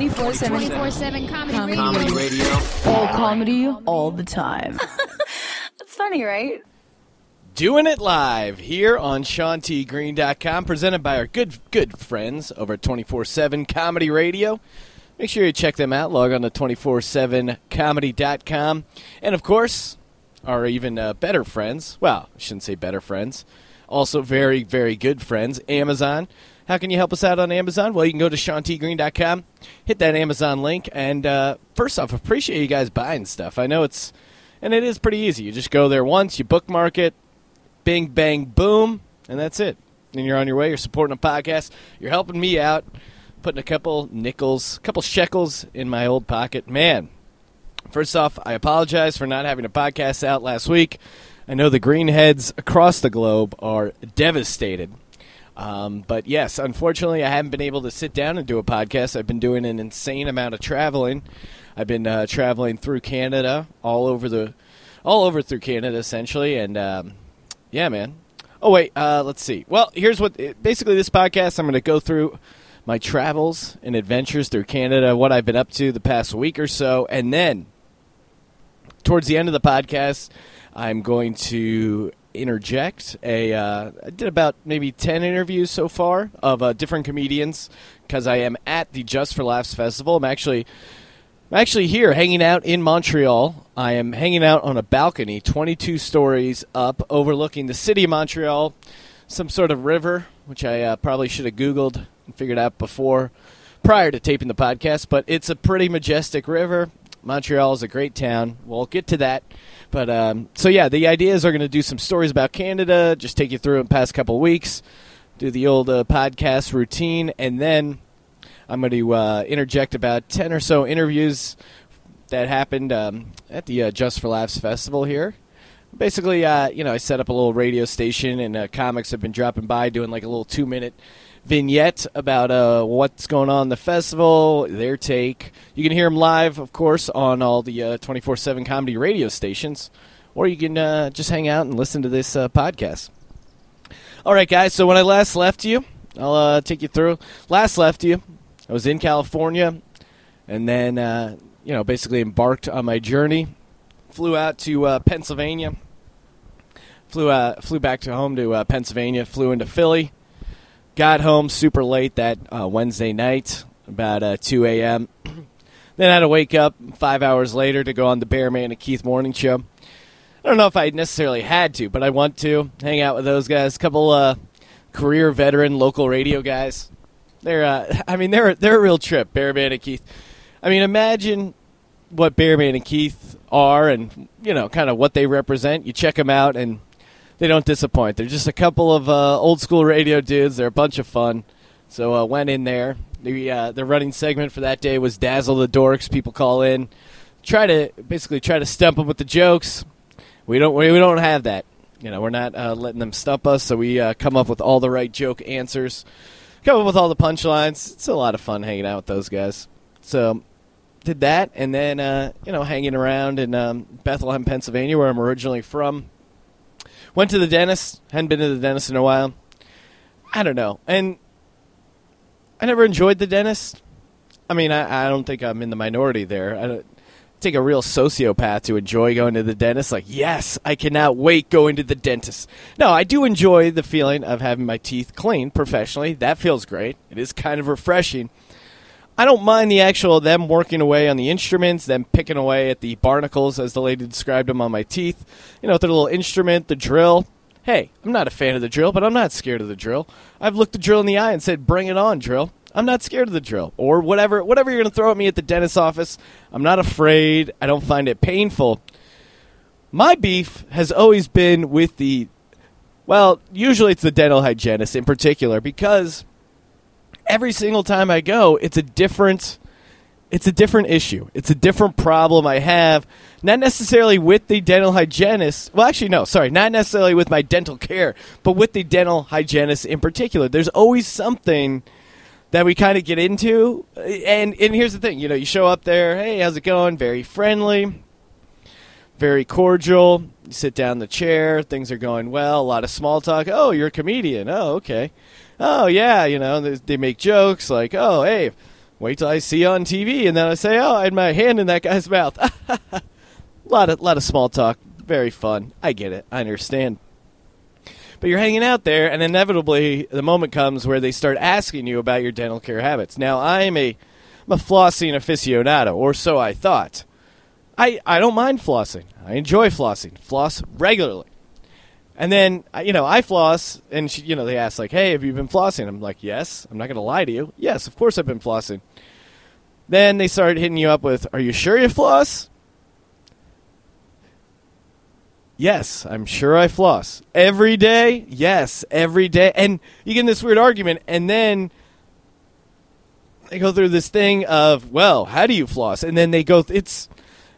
24 7. 24 7 comedy, Comedy. radio. Comedy radio. All comedy, all the time. That's funny, right? Doing it live here on SeanTGreen.com, presented by our good good friends over at 24-7 Comedy Radio. Make sure you check them out. Log on to 247comedy.com. And, of course, our even uh, better friends, well, I shouldn't say better friends, also very, very good friends, Amazon. How can you help us out on Amazon? Well, you can go to SeanTGreen.com, hit that Amazon link, and uh, first off, appreciate you guys buying stuff. I know it's, and it is pretty easy. You just go there once, you bookmark it, bing, bang, boom, and that's it. And you're on your way. You're supporting a podcast. You're helping me out, putting a couple nickels, a couple shekels in my old pocket. Man, first off, I apologize for not having a podcast out last week. I know the greenheads across the globe are devastated. Um, but yes, unfortunately, I haven't been able to sit down and do a podcast. I've been doing an insane amount of traveling. I've been uh, traveling through Canada, all over the, all over through Canada, essentially, and um, yeah, man. Oh wait, uh, let's see. Well, here's what. Basically, this podcast, I'm going to go through my travels and adventures through Canada, what I've been up to the past week or so, and then towards the end of the podcast, I'm going to interject a. Uh, I did about maybe ten interviews so far of uh, different comedians because I am at the Just for Laughs festival. I'm actually. I'm actually here hanging out in Montreal. I am hanging out on a balcony 22 stories up overlooking the city of Montreal, some sort of river, which I uh, probably should have Googled and figured out before, prior to taping the podcast. But it's a pretty majestic river. Montreal is a great town. We'll get to that. But um, so, yeah, the ideas are going to do some stories about Canada, just take you through in the past couple weeks, do the old uh, podcast routine, and then I'm going to uh, interject about 10 or so interviews that happened um, at the uh, Just for Laughs festival here. Basically, uh, you know, I set up a little radio station, and uh, comics have been dropping by doing like a little two minute vignette about uh, what's going on in the festival, their take. You can hear them live, of course, on all the 24 7 comedy radio stations, or you can uh, just hang out and listen to this uh, podcast. All right, guys, so when I last left you, I'll uh, take you through. Last left you, I was in California, and then uh, you know basically embarked on my journey. Flew out to uh, Pennsylvania. Flew uh, flew back to home to uh, Pennsylvania. Flew into Philly. Got home super late that uh, Wednesday night, about uh, 2 a.m. then I had to wake up five hours later to go on the Bearman and Keith morning show. I don't know if I necessarily had to, but I want to hang out with those guys. A couple uh, career veteran local radio guys. They're, uh, I mean, they're they're a real trip. Bearman and Keith. I mean, imagine what Bearman and Keith are, and you know, kind of what they represent. You check them out, and they don't disappoint. They're just a couple of uh, old school radio dudes. They're a bunch of fun. So uh, went in there. The uh, the running segment for that day was dazzle the dorks. People call in, try to basically try to stump them with the jokes. We don't we, we don't have that. You know, we're not uh, letting them stump us. So we uh, come up with all the right joke answers come up with all the punchlines. It's a lot of fun hanging out with those guys. So did that, and then uh, you know hanging around in um, Bethlehem, Pennsylvania, where I'm originally from. Went to the dentist. Hadn't been to the dentist in a while. I don't know, and I never enjoyed the dentist. I mean, I, I don't think I'm in the minority there. I don't, take a real sociopath to enjoy going to the dentist. Like, yes, I cannot wait going to the dentist. No, I do enjoy the feeling of having my teeth cleaned professionally. That feels great. It is kind of refreshing. I don't mind the actual them working away on the instruments, them picking away at the barnacles, as the lady described them on my teeth. You know, with their little instrument, the drill. Hey, I'm not a fan of the drill, but I'm not scared of the drill. I've looked the drill in the eye and said, "Bring it on, drill." I'm not scared of the drill or whatever whatever you're going to throw at me at the dentist's office. I'm not afraid. I don't find it painful. My beef has always been with the well, usually it's the dental hygienist in particular because every single time I go, it's a different it's a different issue. It's a different problem I have, not necessarily with the dental hygienist. Well, actually, no, sorry, not necessarily with my dental care, but with the dental hygienist in particular. There's always something that we kind of get into. Uh, and and here's the thing, you know, you show up there, hey, how's it going? Very friendly, very cordial. You sit down in the chair, things are going well, a lot of small talk. Oh, you're a comedian. Oh, okay. Oh, yeah, you know, they, make jokes like, "Oh, hey, Wait till I see you on TV, and then I say, "Oh, I had my hand in that guy's mouth." a lot of lot of small talk, very fun. I get it. I understand. But you're hanging out there, and inevitably, the moment comes where they start asking you about your dental care habits. Now, I'm a, I'm a flossing aficionado, or so I thought. I, I don't mind flossing. I enjoy flossing. Floss regularly. And then, you know, I floss, and she, you know, they ask like, "Hey, have you been flossing?" I'm like, "Yes." I'm not going to lie to you. Yes, of course I've been flossing. Then they start hitting you up with, "Are you sure you floss?" Yes, I'm sure I floss every day. Yes, every day. And you get in this weird argument, and then they go through this thing of, "Well, how do you floss?" And then they go, it's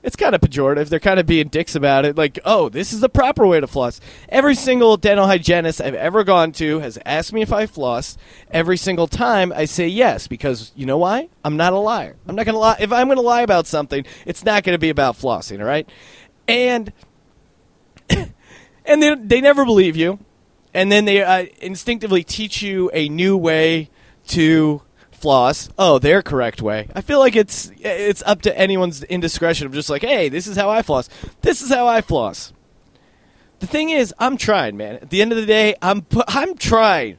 it's kind of pejorative. They're kind of being dicks about it. Like, oh, this is the proper way to floss. Every single dental hygienist I've ever gone to has asked me if I floss. Every single time I say yes because you know why? I'm not a liar. I'm not going to lie. If I'm going to lie about something, it's not going to be about flossing, all right? And and they they never believe you. And then they uh, instinctively teach you a new way to floss. Oh, their correct way. I feel like it's it's up to anyone's indiscretion of just like, hey, this is how I floss. This is how I floss. The thing is, I'm trying, man. At the end of the day, I'm I'm trying.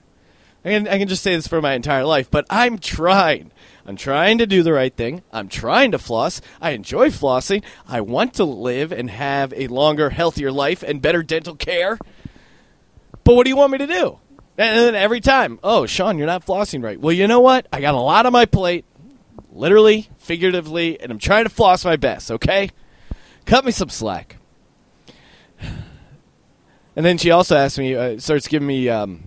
I can I can just say this for my entire life, but I'm trying. I'm trying to do the right thing. I'm trying to floss. I enjoy flossing. I want to live and have a longer, healthier life and better dental care. But what do you want me to do? And then every time, oh, Sean, you're not flossing right. Well, you know what? I got a lot on my plate, literally, figuratively, and I'm trying to floss my best, okay? Cut me some slack. And then she also asked me, uh, starts giving me, um,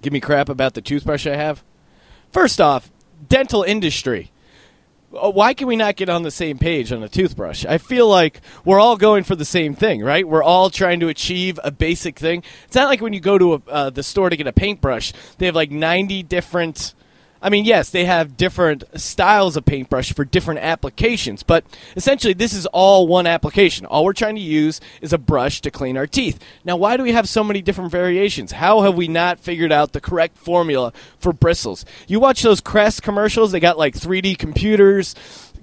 give me crap about the toothbrush I have. First off, dental industry. Uh, Why can we not get on the same page on a toothbrush? I feel like we're all going for the same thing, right? We're all trying to achieve a basic thing. It's not like when you go to a, uh, the store to get a paintbrush, they have like 90 different. I mean, yes, they have different styles of paintbrush for different applications, but essentially, this is all one application. All we're trying to use is a brush to clean our teeth. Now, why do we have so many different variations? How have we not figured out the correct formula for bristles? You watch those Crest commercials, they got like 3D computers,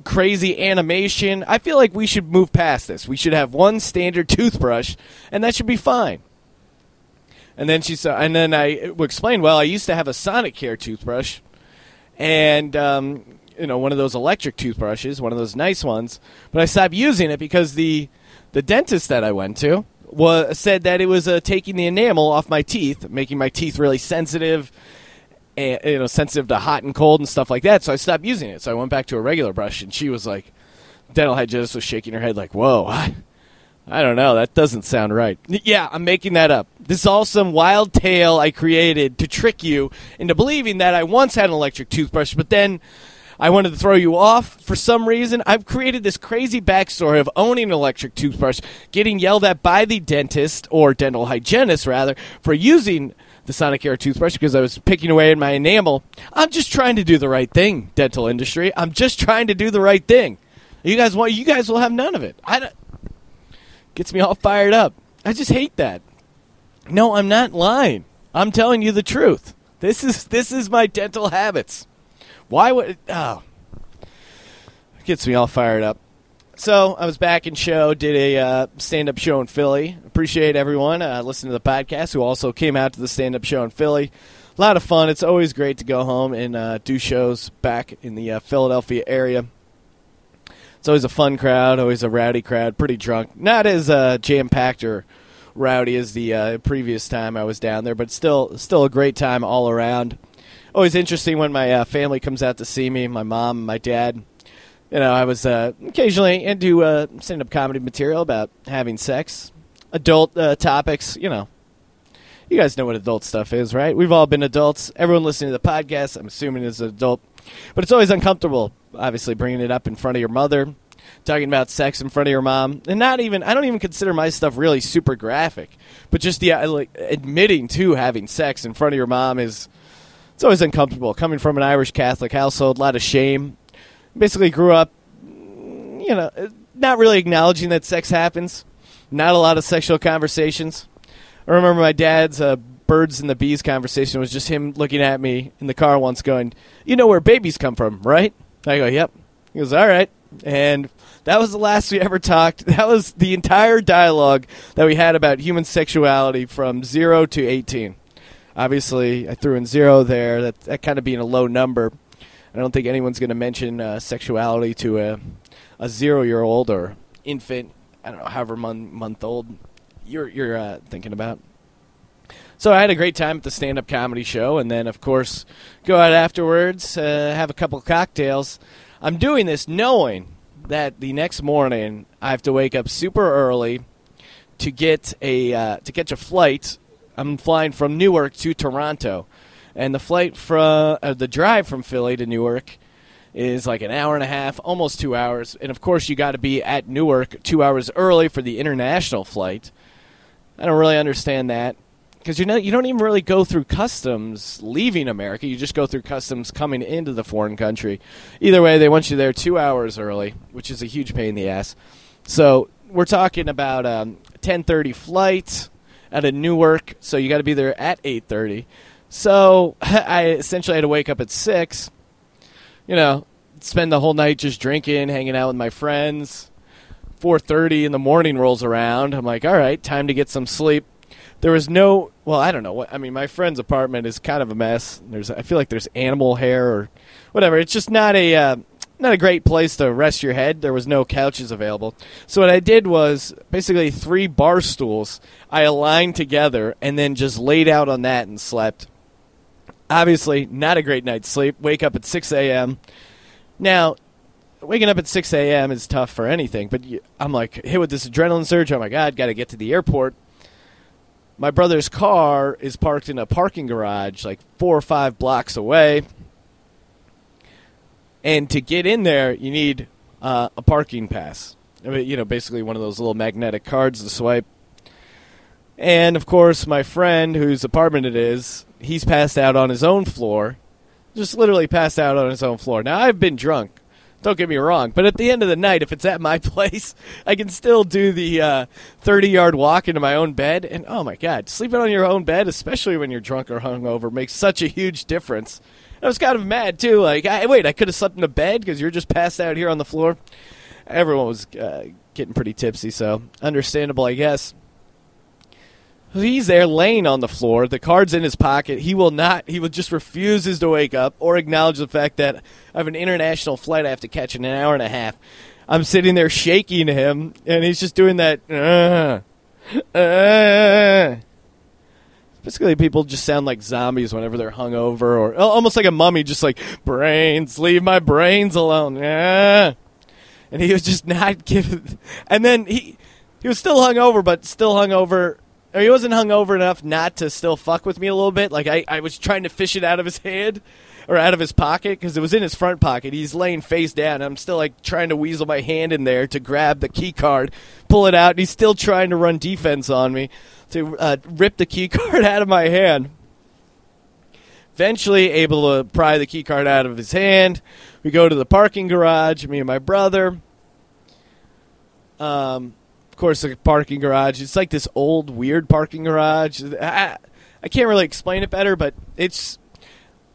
crazy animation. I feel like we should move past this. We should have one standard toothbrush, and that should be fine. And then she said, and then I explained, well, I used to have a Sonicare toothbrush, and um, you know, one of those electric toothbrushes, one of those nice ones. But I stopped using it because the the dentist that I went to was said that it was uh, taking the enamel off my teeth, making my teeth really sensitive. And, you know, sensitive to hot and cold and stuff like that. So I stopped using it. So I went back to a regular brush, and she was like, dental hygienist was shaking her head like, "Whoa, I don't know. That doesn't sound right." Yeah, I'm making that up. This is all some wild tale I created to trick you into believing that I once had an electric toothbrush, but then I wanted to throw you off for some reason. I've created this crazy backstory of owning an electric toothbrush, getting yelled at by the dentist or dental hygienist rather for using the Sonicare toothbrush because I was picking away at my enamel. I'm just trying to do the right thing, dental industry. I'm just trying to do the right thing. You guys want you guys will have none of it. I don't, gets me all fired up. I just hate that. No, I'm not lying. I'm telling you the truth. This is this is my dental habits. Why would oh gets me all fired up. So I was back in show, did a uh, stand-up show in Philly. Appreciate everyone uh, listening to the podcast who also came out to the stand-up show in Philly. A lot of fun. It's always great to go home and uh, do shows back in the uh, Philadelphia area. It's always a fun crowd, always a rowdy crowd, pretty drunk. Not as uh, jam-packed or rowdy as the uh, previous time I was down there, but still, still a great time all around. Always interesting when my uh, family comes out to see me. My mom, my dad. You know, I was uh, occasionally into uh, stand-up comedy material about having sex, adult uh, topics. You know, you guys know what adult stuff is, right? We've all been adults. Everyone listening to the podcast, I'm assuming, is an adult. But it's always uncomfortable, obviously, bringing it up in front of your mother, talking about sex in front of your mom, and not even. I don't even consider my stuff really super graphic, but just the uh, like admitting to having sex in front of your mom is. It's always uncomfortable. Coming from an Irish Catholic household, a lot of shame. Basically, grew up, you know, not really acknowledging that sex happens. Not a lot of sexual conversations. I remember my dad's uh, birds and the bees conversation was just him looking at me in the car once, going, "You know where babies come from, right?" I go, "Yep." He goes, "All right," and that was the last we ever talked. That was the entire dialogue that we had about human sexuality from zero to eighteen. Obviously, I threw in zero there. That that kind of being a low number. I don't think anyone's going to mention uh, sexuality to a a zero year old or infant. I don't know, however month month old you're you're uh, thinking about. So I had a great time at the stand up comedy show, and then of course go out afterwards, uh, have a couple cocktails. I'm doing this knowing that the next morning I have to wake up super early to get a uh, to catch a flight. I'm flying from Newark to Toronto, and the flight from uh, the drive from Philly to Newark is like an hour and a half, almost two hours. And of course, you got to be at Newark two hours early for the international flight. I don't really understand that because you know you don't even really go through customs leaving America. You just go through customs coming into the foreign country. Either way, they want you there two hours early, which is a huge pain in the ass. So we're talking about um, 10:30 flight out of Newark, so you got to be there at 8:30. So I essentially had to wake up at six. You know, spend the whole night just drinking, hanging out with my friends. 4:30 in the morning rolls around. I'm like, all right, time to get some sleep there was no well i don't know. What i mean my friend's apartment is kind of a mess. There's i feel like there's animal hair or whatever. It's just not a uh, not a great place to rest your head. There was no couches available. So what i did was basically three bar stools i aligned together and then just laid out on that and slept. Obviously not a great night's sleep. Wake up at 6 a.m now waking up at 6 a.m is tough for anything but i'm like hit with this adrenaline surge. Oh my god gotta get to the airport my brother's car is parked in a parking garage like four or five blocks away. And to get in there, you need uh, a parking pass. I mean, you know, basically one of those little magnetic cards to swipe. And of course, my friend whose apartment it is, he's passed out on his own floor. Just literally passed out on his own floor. Now, I've been drunk. Don't get me wrong, but at the end of the night, if it's at my place, I can still do the uh, thirty-yard walk into my own bed. And oh my god, sleeping on your own bed, especially when you're drunk or hungover, makes such a huge difference. I was kind of mad too. Like, I, wait, I could have slept in a bed because you're just passed out here on the floor. Everyone was uh, getting pretty tipsy, so understandable, I guess. He's there laying on the floor, the card's in his pocket. He will not, he will just refuses to wake up or acknowledge the fact that I have an international flight I have to catch in an hour and a half. I'm sitting there shaking him, and he's just doing that. Uh, uh. Basically, people just sound like zombies whenever they're hungover, or almost like a mummy, just like brains, leave my brains alone. Uh. And he was just not giving. And then he he was still hungover, but still hungover he wasn't hungover enough not to still fuck with me a little bit. Like I, I was trying to fish it out of his hand or out of his pocket because it was in his front pocket. He's laying face down. I'm still like trying to weasel my hand in there to grab the key card, pull it out, and he's still trying to run defense on me to uh, rip the key card out of my hand. Eventually, able to pry the key card out of his hand. We go to the parking garage. Me and my brother. Um, course, a parking garage. It's like this old, weird parking garage. I, I can't really explain it better, but it's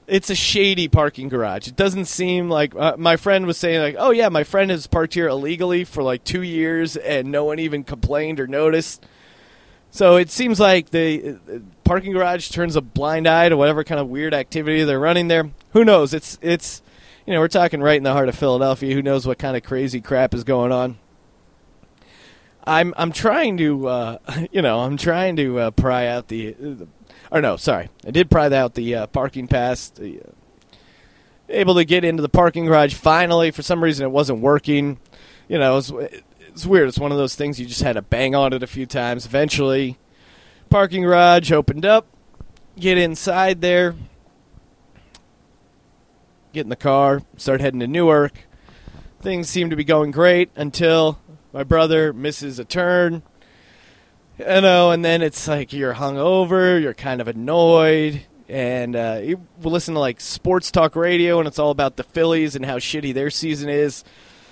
it's a shady parking garage. It doesn't seem like uh, my friend was saying like, "Oh yeah, my friend has parked here illegally for like 2 years and no one even complained or noticed." So it seems like the uh, parking garage turns a blind eye to whatever kind of weird activity they're running there. Who knows? It's it's you know, we're talking right in the heart of Philadelphia. Who knows what kind of crazy crap is going on? I'm I'm trying to uh, you know I'm trying to uh, pry out the, the, or no sorry. I did pry out the uh, parking pass the, uh, able to get into the parking garage finally. For some reason it wasn't working. You know it's it's weird. It's one of those things you just had to bang on it a few times. Eventually parking garage opened up. Get inside there. Get in the car. Start heading to Newark. Things seem to be going great until my brother misses a turn. You know, and then it's like you're hungover, you're kind of annoyed, and uh, you listen to like sports talk radio, and it's all about the Phillies and how shitty their season is.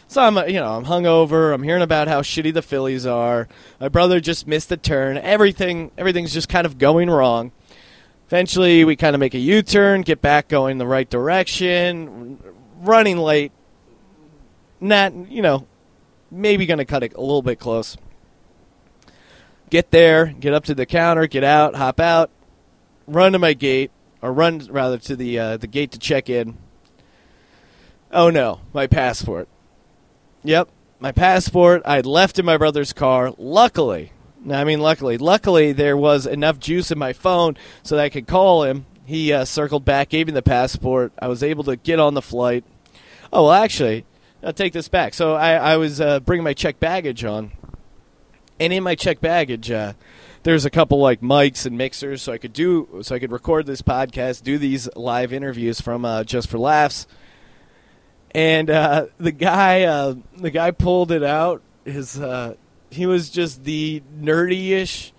So I'm, you know, I'm hungover. I'm hearing about how shitty the Phillies are. My brother just missed a turn. Everything, everything's just kind of going wrong. Eventually, we kind of make a U turn, get back going the right direction, running late. Not, you know, maybe going to cut it a little bit close. Get there, get up to the counter, get out, hop out, run to my gate, or run rather to the uh, the gate to check in. Oh no, my passport. Yep, my passport. I'd left in my brother's car. Luckily, I mean, luckily, luckily there was enough juice in my phone so that I could call him. He uh, circled back, gave me the passport. I was able to get on the flight. Oh well, actually, I'll take this back. So I, I was uh, bringing my check baggage on, and in my check baggage, uh, there's a couple like mics and mixers, so I could do, so I could record this podcast, do these live interviews from uh, Just for Laughs. And uh, the guy, uh, the guy pulled it out. His uh, he was just the nerdy-ish,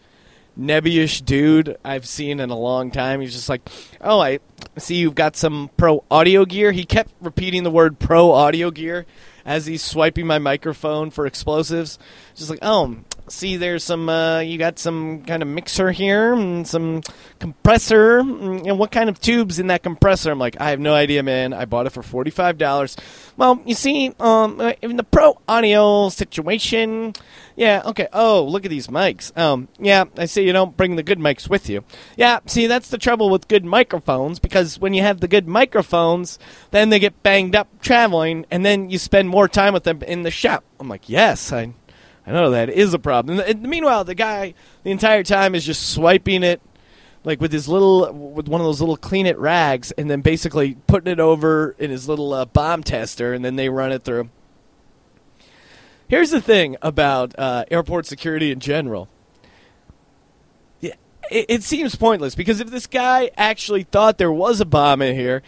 nebbyish dude I've seen in a long time. He's just like, oh, I see you've got some pro audio gear. He kept repeating the word pro audio gear as he's swiping my microphone for explosives. Just like, oh, see, there's some, uh, you got some kind of mixer here and some compressor. And what kind of tubes in that compressor? I'm like, I have no idea, man. I bought it for $45. Well, you see, um, in the pro audio situation, yeah, okay. Oh, look at these mics. Um, yeah, I see you don't bring the good mics with you. Yeah, see, that's the trouble with good microphones because when you have the good microphones, then they get banged up traveling, and then you spend more time with them in the shop. I'm like, yes, I, I know that is a problem. And, meanwhile, the guy the entire time is just swiping it like with his little with one of those little clean it rags and then basically putting it over in his little uh, bomb tester and then they run it through. Here's the thing about uh, airport security in general. Yeah, it, it seems pointless because if this guy actually thought there was a bomb in here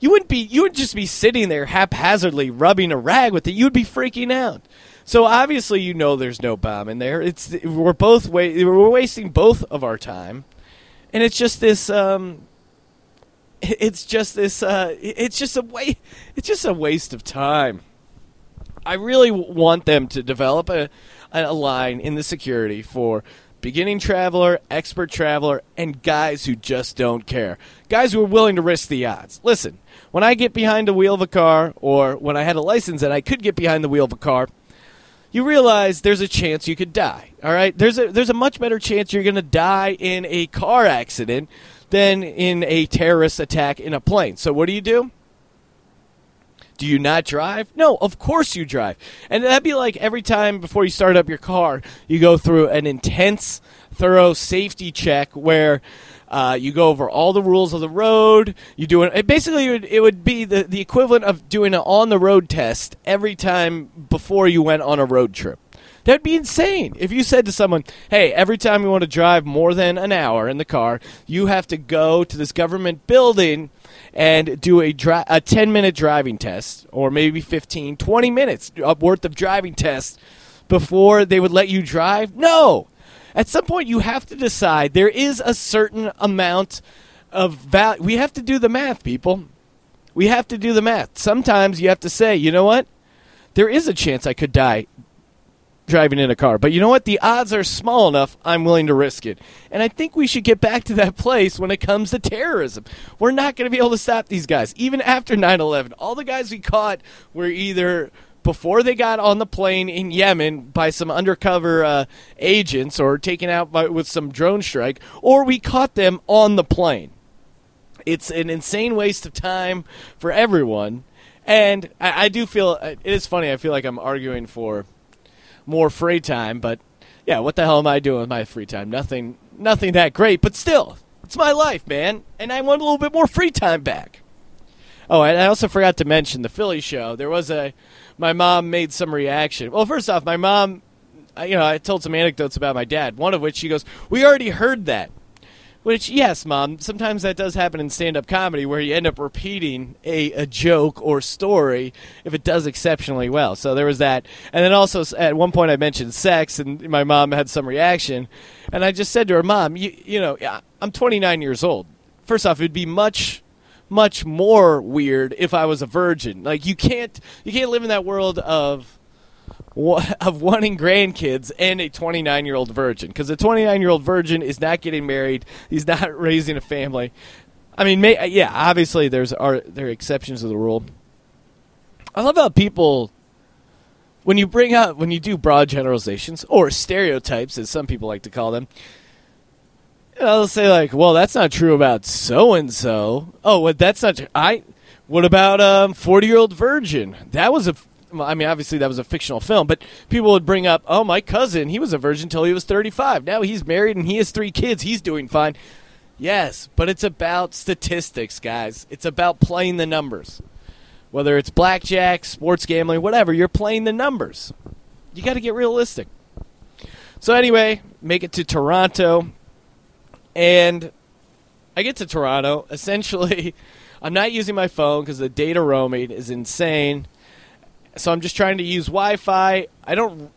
you wouldn't be you would just be sitting there haphazardly rubbing a rag with it. You'd be freaking out so obviously, you know, there's no bomb in there. It's we're both wa- we're wasting both of our time, and it's just this. Um, it's just this. Uh, it's just a way. It's just a waste of time. I really want them to develop a a line in the security for beginning traveler, expert traveler, and guys who just don't care. Guys who are willing to risk the odds. Listen, when I get behind the wheel of a car, or when I had a license and I could get behind the wheel of a car you realize there's a chance you could die. All right, there's a there's a much better chance you're going to die in a car accident than in a terrorist attack in a plane. So what do you do? Do you not drive? No, of course you drive. And that'd be like every time before you start up your car, you go through an intense, thorough safety check where uh, you go over all the rules of the road. You do it. Basically, it would, it would be the, the equivalent of doing an on the road test every time before you went on a road trip. That'd be insane. If you said to someone, hey, every time you want to drive more than an hour in the car, you have to go to this government building and do a, dri- a 10 minute driving test, or maybe 15, 20 minutes worth of driving tests before they would let you drive? No at some point you have to decide there is a certain amount of value. We have to do the math, people. We have to do the math. Sometimes you have to say, you know what? There is a chance I could die driving in a car. But you know what? The odds are small enough, I'm willing to risk it. And I think we should get back to that place when it comes to terrorism. We're not going to be able to stop these guys. Even after 9 11, all the guys we caught were either before they got on the plane in Yemen by some undercover uh, agents or taken out by, with some drone strike, or we caught them on the plane. It's an insane waste of time for everyone. And I, I do feel uh, it is funny. I feel like I'm arguing for more free time, but yeah, what the hell am I doing with my free time? Nothing, nothing that great, but still, it's my life, man, and I want a little bit more free time back. Oh, and I also forgot to mention the Philly show. There was a my mom made some reaction. Well, first off, my mom, you know, I told some anecdotes about my dad. One of which she goes, "We already heard that." Which, yes, mom, sometimes that does happen in stand-up comedy where you end up repeating a, a joke or story if it does exceptionally well. So there was that, and then also at one point I mentioned sex, and my mom had some reaction, and I just said to her, "Mom, you you know, I'm 29 years old. First off, it'd be much much more weird if I was a virgin. Like you can't you can't live in that world of of wanting grandkids and a 29 year old virgin because a 29 year old virgin is not getting married. He's not raising a family. I mean, may, uh, yeah, obviously there's are there are exceptions to the rule. I love how people when you bring up when you do broad generalizations or stereotypes as some people like to call them they'll say like well that's not true about so and so oh what that's not tr- i what about um 40 year old virgin that was a. I mean, obviously that was a fictional film, but people would bring up, "Oh, my cousin, he was a virgin until he was 35. Now he's married and he has three kids. He's doing fine." Yes, but it's about statistics, guys. It's about playing the numbers. Whether it's blackjack, sports gambling, whatever, you're playing the numbers. You got to get realistic. So anyway, make it to Toronto, and I get to Toronto. Essentially, I'm not using my phone because the data roaming is insane. So I'm just trying to use Wi-Fi. I don't.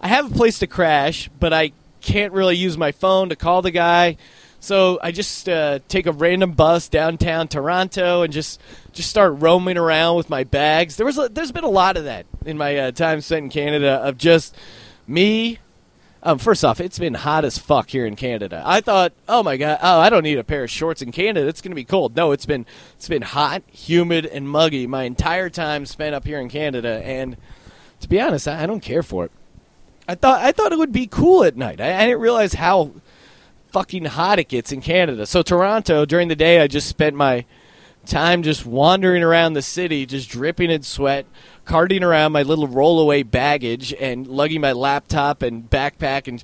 I have a place to crash, but I can't really use my phone to call the guy. So I just uh, take a random bus downtown Toronto and just just start roaming around with my bags. There was a, there's been a lot of that in my uh, time spent in Canada of just me. Um, first off, it's been hot as fuck here in Canada. I thought, oh my god, oh I don't need a pair of shorts in Canada. It's gonna be cold. No, it's been it's been hot, humid, and muggy my entire time spent up here in Canada. And to be honest, I, I don't care for it. I thought I thought it would be cool at night. I, I didn't realize how fucking hot it gets in Canada. So Toronto, during the day, I just spent my time just wandering around the city, just dripping in sweat, carting around my little rollaway baggage, and lugging my laptop and backpack, and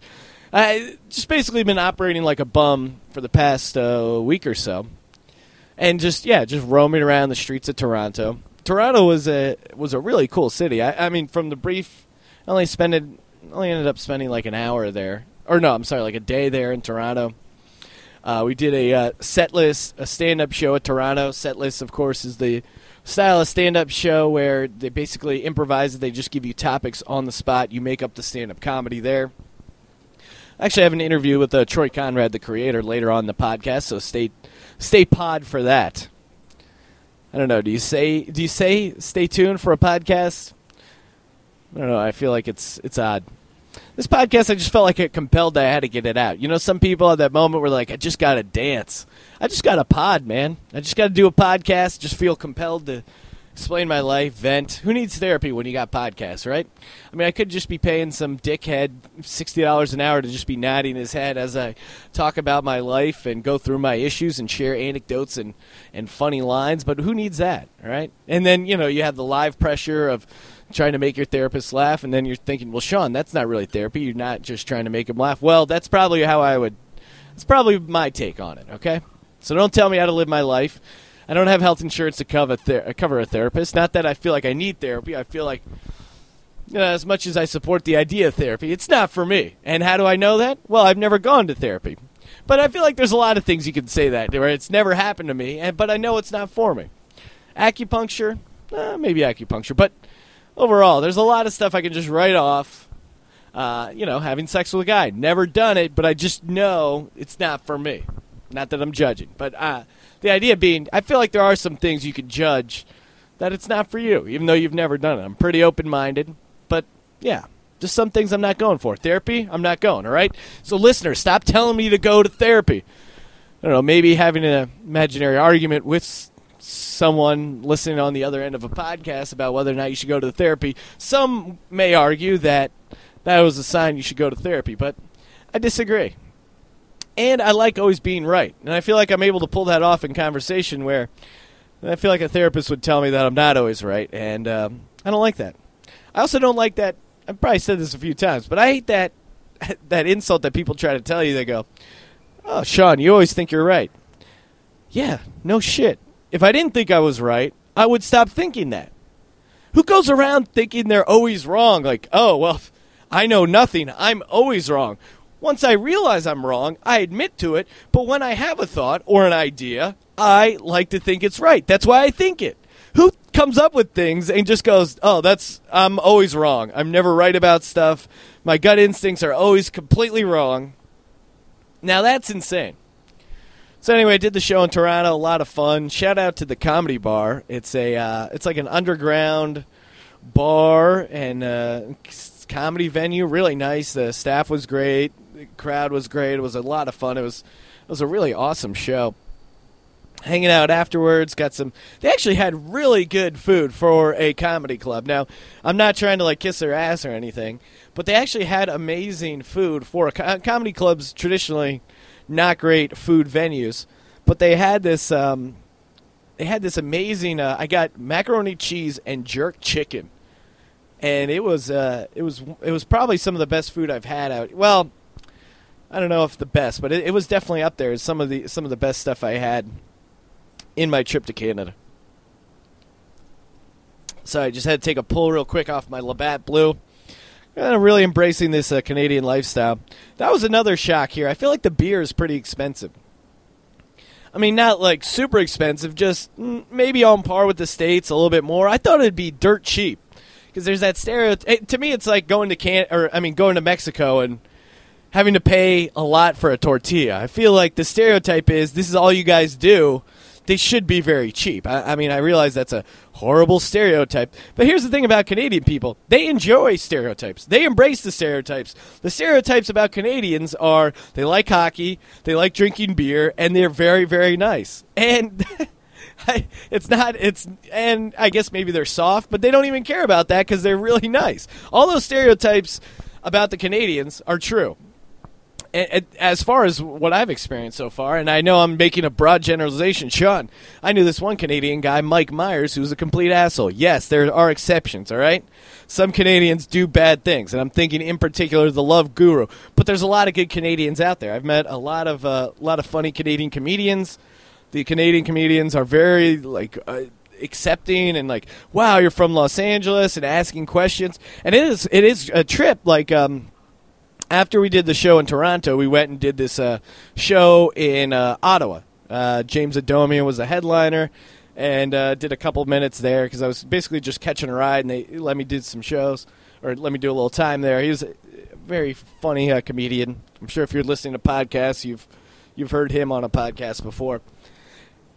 I just basically been operating like a bum for the past uh, week or so, and just yeah, just roaming around the streets of Toronto. Toronto was a was a really cool city. I, I mean, from the brief, I only spent it, only ended up spending like an hour there, or no, I'm sorry, like a day there in Toronto. Uh, we did a uh, set list, a stand up show at Toronto. Set list, of course, is the style of stand up show where they basically improvise. They just give you topics on the spot. You make up the stand up comedy there. I actually have an interview with uh, Troy Conrad, the creator, later on the podcast, so stay stay pod for that. I don't know. Do you say do you say stay tuned for a podcast? I don't know. I feel like it's it's odd. This podcast, I just felt like it compelled that I had to get it out. You know, some people at that moment were like, I just got to dance. I just got a pod, man. I just got to do a podcast, just feel compelled to explain my life, vent. Who needs therapy when you got podcasts, right? I mean, I could just be paying some dickhead $60 an hour to just be nodding his head as I talk about my life and go through my issues and share anecdotes and, and funny lines, but who needs that, right? And then, you know, you have the live pressure of trying to make your therapist laugh, and then you're thinking, well, Sean, that's not really therapy. You're not just trying to make him laugh. Well, that's probably how I would. That's probably my take on it. Okay, so don't tell me how to live my life. I don't have health insurance to cover ther- cover a therapist. Not that I feel like I need therapy. I feel like. You know, as much as I support the idea of therapy, it's not for me. And how do I know that? Well, I've never gone to therapy. But I feel like there's a lot of things you can say that where it's never happened to me, and but I know it's not for me. Acupuncture, eh, maybe acupuncture, but overall, there's a lot of stuff I can just write off. Uh, you know, having sex with a guy, never done it, but I just know it's not for me. Not that I'm judging, but uh, the idea being, I feel like there are some things you could judge that it's not for you, even though you've never done it. I'm pretty open minded, but yeah, just some things I'm not going for. Therapy, I'm not going. All right. So, listeners, stop telling me to go to therapy. I don't know, maybe having an imaginary argument with someone listening on the other end of a podcast about whether or not you should go to the therapy. Some may argue that that was a sign you should go to therapy, but I disagree. And I like always being right. And I feel like I'm able to pull that off in conversation where I feel like a therapist would tell me that I'm not always right. And um, I don't like that. I also don't like that. I've probably said this a few times, but I hate that that insult that people try to tell you. They go, "Oh, Sean, you always think you're right." Yeah, no shit. If I didn't think I was right, I would stop thinking that. Who goes around thinking they're always wrong? Like, oh, well, I know nothing. I'm always wrong. Once I realize I'm wrong, I admit to it. But when I have a thought or an idea, I like to think it's right. That's why I think it. Who comes up with things and just goes, oh, that's, I'm always wrong. I'm never right about stuff. My gut instincts are always completely wrong. Now that's insane. So anyway, I did the show in Toronto. A lot of fun. Shout out to the Comedy Bar. It's a uh, it's like an underground bar and uh, comedy venue. Really nice. The staff was great. The crowd was great. It was a lot of fun. It was it was a really awesome show. Hanging out afterwards, got some. They actually had really good food for a comedy club. Now, I'm not trying to like kiss their ass or anything, but they actually had amazing food for a co- comedy clubs. Traditionally, not great food venues, but they had this. Um, they had this amazing. Uh, I got macaroni cheese and jerk chicken, and it was uh, it was it was probably some of the best food I've had out. Well, I don't know if the best, but it, it was definitely up there. Some of the some of the best stuff I had in my trip to Canada. So I just had to take a pull real quick off my Labatt Blue. Really embracing this uh, Canadian lifestyle. That was another shock here. I feel like the beer is pretty expensive. I mean, not like super expensive, just mm, maybe on par with the states, a little bit more. I thought it'd be dirt cheap because there's that stereotype. To me, it's like going to can or I mean, going to Mexico and having to pay a lot for a tortilla. I feel like the stereotype is this is all you guys do. They should be very cheap. I, I mean, I realize that's a horrible stereotype, but here's the thing about Canadian people: they enjoy stereotypes. They embrace the stereotypes. The stereotypes about Canadians are they like hockey, they like drinking beer, and they're very, very nice. And I, it's not it's and I guess maybe they're soft, but they don't even care about that because they're really nice. All those stereotypes about the Canadians are true. As far as what I've experienced so far, and I know I'm making a broad generalization, Sean, I knew this one Canadian guy, Mike Myers, who's a complete asshole. Yes, there are exceptions, all right? Some Canadians do bad things, and I'm thinking in particular the Love Guru. But there's a lot of good Canadians out there. I've met a lot of uh, a lot of funny Canadian comedians. The Canadian comedians are very like. Uh, accepting and like wow you're from los angeles and asking questions and it is it is a trip like um after we did the show in Toronto, we went and did this uh, show in uh, Ottawa. Uh, James Adomian was the headliner, and uh, did a couple minutes there because I was basically just catching a ride, and they let me do some shows or let me do a little time there. He was a very funny uh, comedian. I'm sure if you're listening to podcasts, you've you've heard him on a podcast before.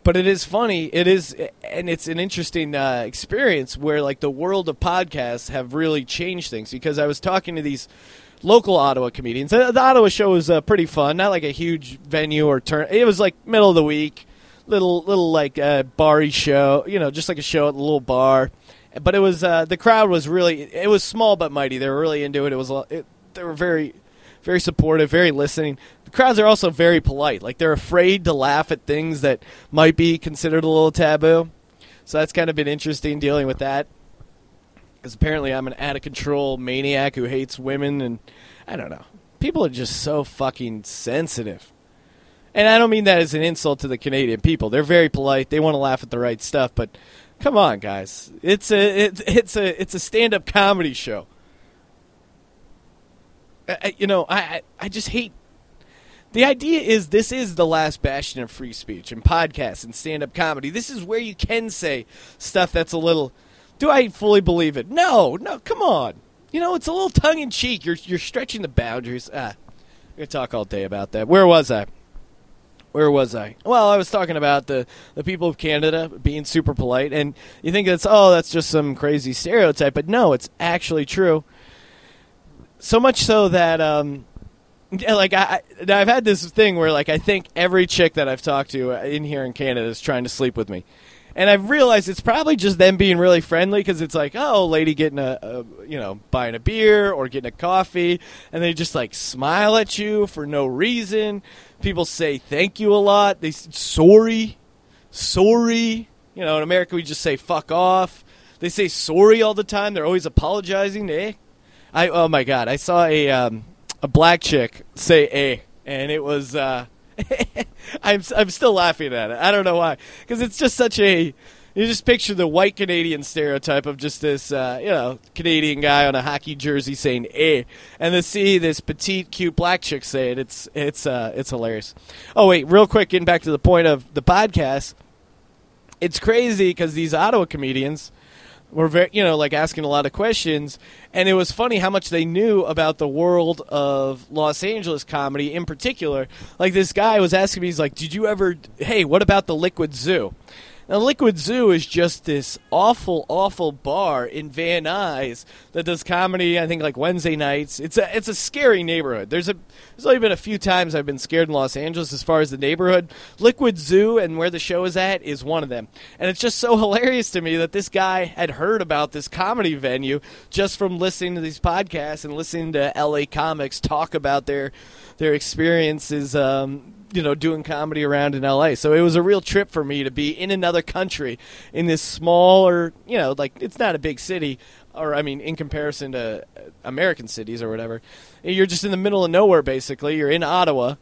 But it is funny. It is, and it's an interesting uh, experience where like the world of podcasts have really changed things because I was talking to these local Ottawa comedians. The, the Ottawa show was uh, pretty fun, not like a huge venue or turn. It was like middle of the week, little little like uh, bar show, you know, just like a show at a little bar. But it was uh, the crowd was really it was small but mighty. They were really into it. It was it, they were very very supportive, very listening. The crowds are also very polite. Like they're afraid to laugh at things that might be considered a little taboo. So that's kind of been interesting dealing with that because apparently I'm an out of control maniac who hates women, and I don't know. People are just so fucking sensitive. And I don't mean that as an insult to the Canadian people. They're very polite. They want to laugh at the right stuff, but come on, guys. It's a it's, it's a it's a stand-up comedy show. I, you know, I I- just hate the idea is this is the last bastion of free speech and podcasts and stand-up comedy. This is where you can say stuff that's a little. Do I fully believe it? No, no. Come on. You know, it's a little tongue in cheek. You're you're stretching the boundaries. Ah, we could talk all day about that. Where was I? Where was I? Well, I was talking about the, the people of Canada being super polite, and you think that's oh, that's just some crazy stereotype, but no, it's actually true. So much so that um, like I, I, I've had this thing where like I think every chick that I've talked to in here in Canada is trying to sleep with me, and I've realized it's probably just them being really friendly because it's like oh, lady getting a, a you know buying a beer or getting a coffee, and they just like smile at you for no reason. People say thank you a lot. They say, sorry, sorry. You know, in America we just say fuck off. They say sorry all the time. They're always apologizing. Eh? I oh my god, I saw a um, a black chick say "eh," and it was. Uh, I'm I'm still laughing at it. I don't know why, because it's just such a. You just picture the white Canadian stereotype of just this, uh, you know, Canadian guy on a hockey jersey saying "eh," and to see this petite, cute black chick say it, it's it's uh, it's hilarious. Oh wait, real quick, getting back to the point of the podcast, it's crazy because these Ottawa comedians were very, you know, like asking a lot of questions, and it was funny how much they knew about the world of Los Angeles comedy in particular. Like this guy was asking me, he's like, "Did you ever? Hey, what about the Liquid Zoo?" Now, Liquid Zoo is just this awful, awful bar in Van Nuys that does comedy. I think like Wednesday nights. It's a it's a scary neighborhood. There's a there's only been a few times I've been scared in Los Angeles as far as the neighborhood. Liquid Zoo and where the show is at is one of them. And it's just so hilarious to me that this guy had heard about this comedy venue just from listening to these podcasts and listening to LA comics talk about their their experiences. Um, you know, doing comedy around in LA. So it was a real trip for me to be in another country in this smaller, you know, like it's not a big city, or I mean, in comparison to American cities or whatever. You're just in the middle of nowhere, basically. You're in Ottawa.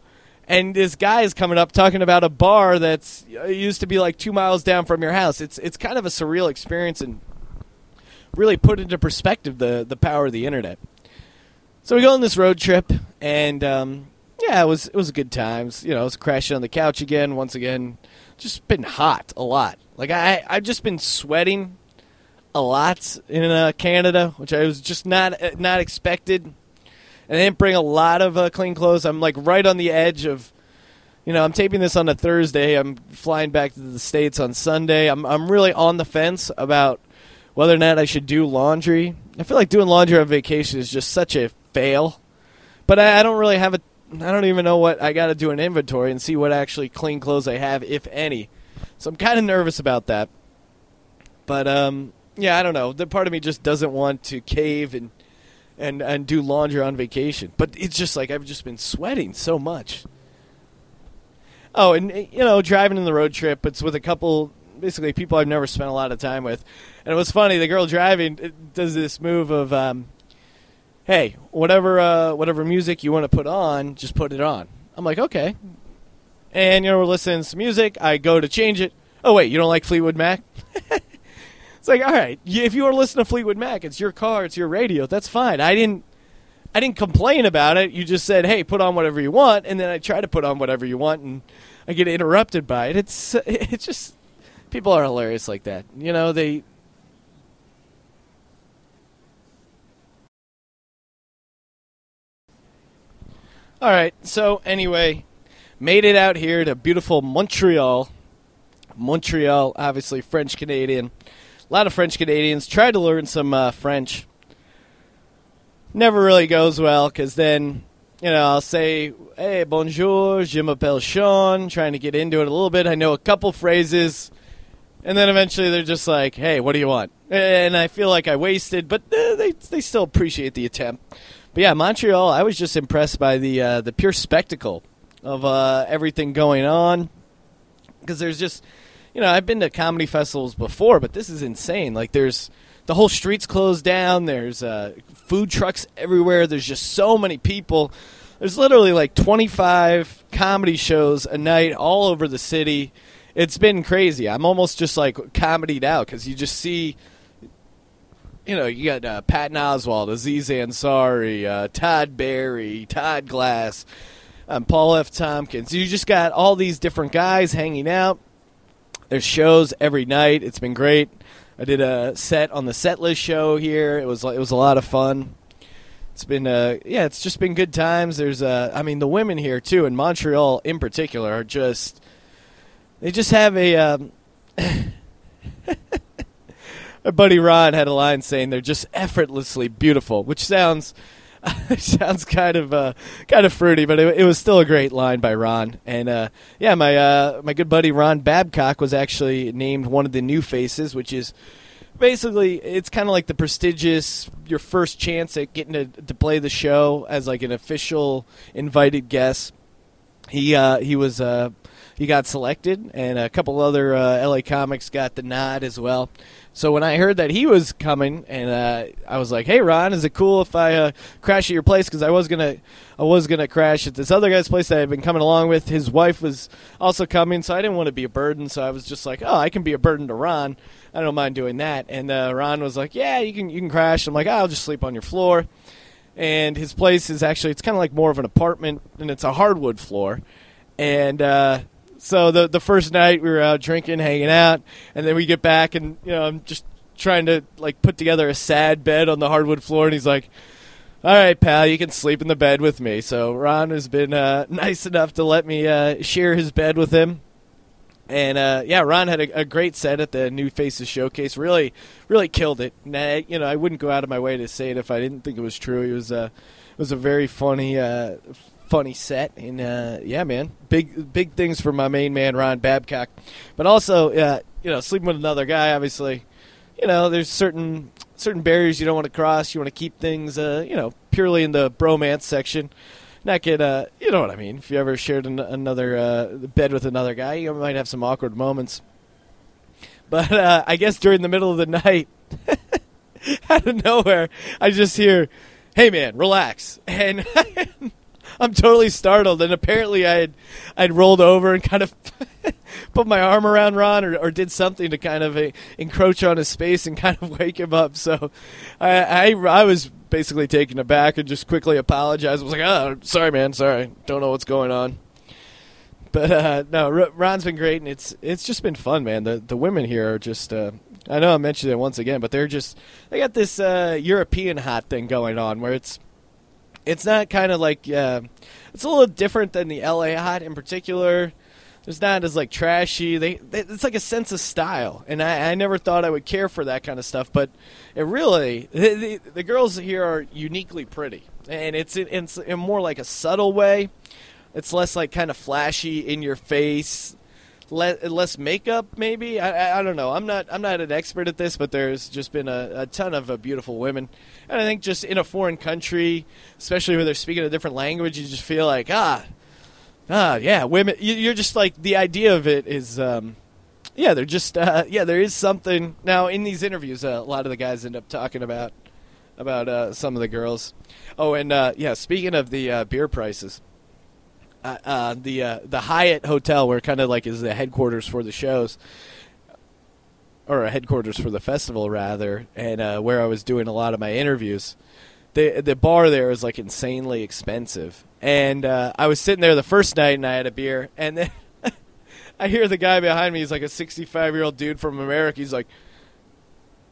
And this guy is coming up talking about a bar that's uh, used to be like two miles down from your house. It's it's kind of a surreal experience and really put into perspective the the power of the internet. So we go on this road trip, and um, yeah, it was it was a good times. You know, I was crashing on the couch again. Once again, just been hot a lot. Like I I've just been sweating a lot in uh, Canada, which I was just not uh, not expected. And I didn't bring a lot of uh, clean clothes. I'm like right on the edge of, you know, I'm taping this on a Thursday. I'm flying back to the states on Sunday. I'm I'm really on the fence about whether or not I should do laundry. I feel like doing laundry on vacation is just such a fail. But I, I don't really have a I don't even know what I got to do an inventory and see what actually clean clothes I have, if any. So I'm kind of nervous about that. But um, yeah, I don't know. The part of me just doesn't want to cave and and and do laundry on vacation. But it's just like I've just been sweating so much. Oh, and you know, driving in the road trip, it's with a couple basically people I've never spent a lot of time with. And it was funny. The girl driving does this move of um, hey, whatever uh, whatever music you want to put on, just put it on. I'm like, okay. And you know, we're listening to some music. I go to change it. Oh wait, you don't like Fleetwood Mac? it's like, all right, if you want to listen to Fleetwood Mac, it's your car, it's your radio. That's fine. I didn't, I didn't complain about it. You just said, hey, put on whatever you want, and then I try to put on whatever you want, and I get interrupted by it. It's, it's just, people are hilarious like that. You know, they All right. So anyway, made it out here to beautiful Montreal. Montreal, obviously French Canadian. A lot of French Canadians tried to learn some uh, French. Never really goes well because then, you know, I'll say, "Hey, bonjour, je m'appelle Sean," trying to get into it a little bit. I know a couple phrases, and then eventually they're just like, "Hey, what do you want?" And I feel like I wasted, but uh, they they still appreciate the attempt. But yeah, Montreal. I was just impressed by the uh, the pure spectacle of uh, everything going on. Because there's just, you know, I've been to comedy festivals before, but this is insane. Like there's the whole streets closed down. There's uh, food trucks everywhere. There's just so many people. There's literally like 25 comedy shows a night all over the city. It's been crazy. I'm almost just like comedied out because you just see you know, you got uh, Patton Oswalt, Aziz Ansari, uh, Todd Barry, Todd Glass, um, Paul F. Tompkins. You just got all these different guys hanging out. There's shows every night. It's been great. I did a set on the setlist show here. It was it was a lot of fun. It's been uh yeah, it's just been good times. There's uh I mean the women here too in Montreal in particular are just they just have a um, my buddy Ron had a line saying they're just effortlessly beautiful, which sounds sounds kind of uh, kind of fruity, but it, it, was still a great line by Ron. And uh, yeah, my uh, my good buddy Ron Babcock was actually named one of the new faces, which is basically it's kind of like the prestigious your first chance at getting to, to play the show as like an official invited guest. He uh, he was uh, he got selected, and a couple other uh, LA comics got the nod as well. So when I heard that he was coming, and uh, I was like, "Hey, Ron, is it cool if I uh, crash at your place?" Because I was gonna, I was gonna crash at this other guy's place that I've been coming along with. His wife was also coming, so I didn't want to be a burden. So I was just like, "Oh, I can be a burden to Ron. I don't mind doing that." And uh, Ron was like, "Yeah, you can, you can crash." I'm like, oh, "I'll just sleep on your floor." And his place is actually, it's kind of like more of an apartment, and it's a hardwood floor. And uh, so the the first night we were out drinking, hanging out, and then we get back, and you know I'm just trying to like put together a sad bed on the hardwood floor, and he's like, "All right, pal, you can sleep in the bed with me." So Ron has been uh, nice enough to let me uh, share his bed with him, And uh, yeah, Ron had a, a, great set at the New Faces Showcase. Really, really killed it. Nah, you know, I wouldn't go out of my way to say it if I didn't think it was true. Was uh, it was a very funny, uh, funny set, and uh, yeah, man, big big things for my main man Ron Babcock. But also, uh, you know, sleeping with another guy, obviously, you know, there's certain certain barriers you don't want to cross. You want to keep things, uh, you know, purely in the bromance section. Not get, uh, you know what I mean. If you ever shared an- another uh, bed with another guy, you might have some awkward moments. But uh, I guess during the middle of the night, out of nowhere, I just hear, "Hey man, relax," and I'm totally startled. And apparently, I had I'd rolled over and kind of put my arm around Ron or, or did something to kind of uh, encroach on his space and kind of wake him up. So I, I, I was basically taken aback and just quickly apologized. I was like, "Oh, sorry, man, sorry, don't know what's going on." But uh, no, Ron's been great, and it's it's just been fun, man. The the women here are just. Uh, I know I mentioned it once again, but they're just they got this uh, European hot thing going on where it's it's not kind of like uh, it's a little different than the LA hot in particular. It's not as like trashy. They, they it's like a sense of style, and I, I, never thought I would care for that kind of stuff. But it really the, the, the girls here are uniquely pretty, and it's it's in more like a subtle way. It's less like kind of flashy in your face less makeup, maybe. I, I, don't know. I'm not I'm not an expert at this, but there's just been a, a ton of uh, beautiful women, and I think just in a foreign country, especially where they're speaking a different language, you just feel like ah, ah, yeah, women. You're just like the idea of it is. Um, yeah, they're just uh, yeah. There is something now in these interviews. Uh, a lot of the guys end up talking about about uh, some of the girls. Oh, and uh, yeah. Speaking of the uh, beer prices, uh, uh, the uh, the Hyatt Hotel, where kind of like is the headquarters for the shows, or headquarters for the festival rather, and uh, where I was doing a lot of my interviews. The the bar there is like insanely expensive, and uh, I was sitting there the first night and I had a beer, and then I hear the guy behind me. He's like a 65 year old dude from America. He's like,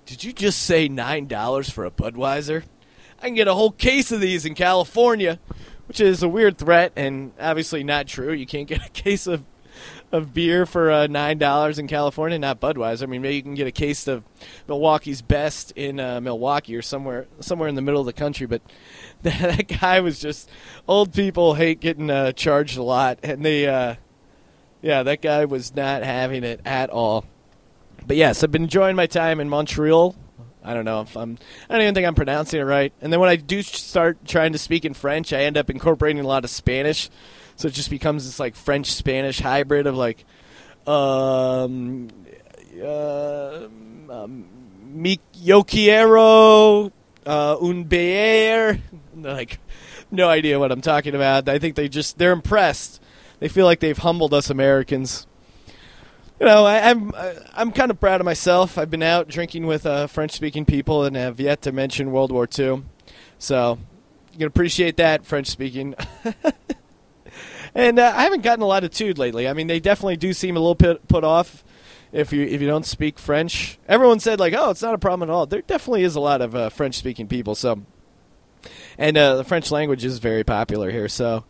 "Did you just say nine dollars for a Budweiser? I can get a whole case of these in California." Which is a weird threat and obviously not true. You can't get a case of of beer for uh, nine dollars in California, not Budweiser. I mean, maybe you can get a case of Milwaukee's best in uh, Milwaukee or somewhere somewhere in the middle of the country. But that, that guy was just old people hate getting uh, charged a lot, and they, uh, yeah, that guy was not having it at all. But yes, I've been enjoying my time in Montreal I don't know if I'm. I don't even think I'm pronouncing it right. And then when I do start trying to speak in French, I end up incorporating a lot of Spanish, so it just becomes this like French Spanish hybrid of like, um, uh, um, yo quiero uh, un beer. Like, no idea what I'm talking about. I think they just they're impressed. They feel like they've humbled us Americans you know, I, I'm, I'm kind of proud of myself. I've been out drinking with uh, French-speaking people and have yet to mention World War II. So you can appreciate that French-speaking. and uh, I haven't gotten a lot of tude lately. I mean, they definitely do seem a little bit put off if you if you don't speak French. Everyone said like, "Oh, it's not a problem at all." There definitely is a lot of uh, French-speaking people. So and uh, the French language is very popular here. So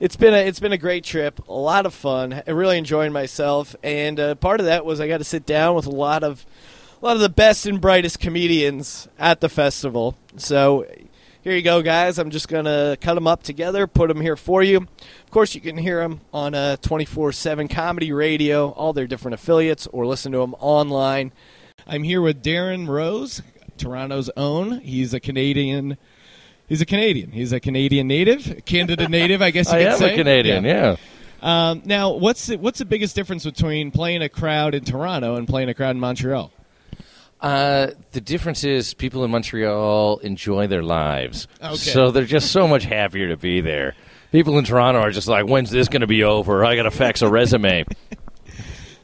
it's been a it's been a great trip, a lot of fun. Really enjoying myself, and uh, part of that was I got to sit down with a lot of a lot of the best and brightest comedians at the festival. So here you go, guys. I'm just gonna cut them up together, put them here for you. Of course, you can hear them on a uh, 24/7 comedy radio, all their different affiliates, or listen to them online. I'm here with Darrin Rose, Toronto's own. He's a Canadian He's a Canadian. He's a Canadian native, Canada native, I guess you could say. I could am say. a Canadian, yeah. Um, now, what's the, what's the biggest difference between playing a crowd in Toronto and playing a crowd in Montreal? Uh, the difference is people in Montreal enjoy their lives, okay. so they're just so much happier to be there. People in Toronto are just like, "When's this going to be over? I got to fax a resume."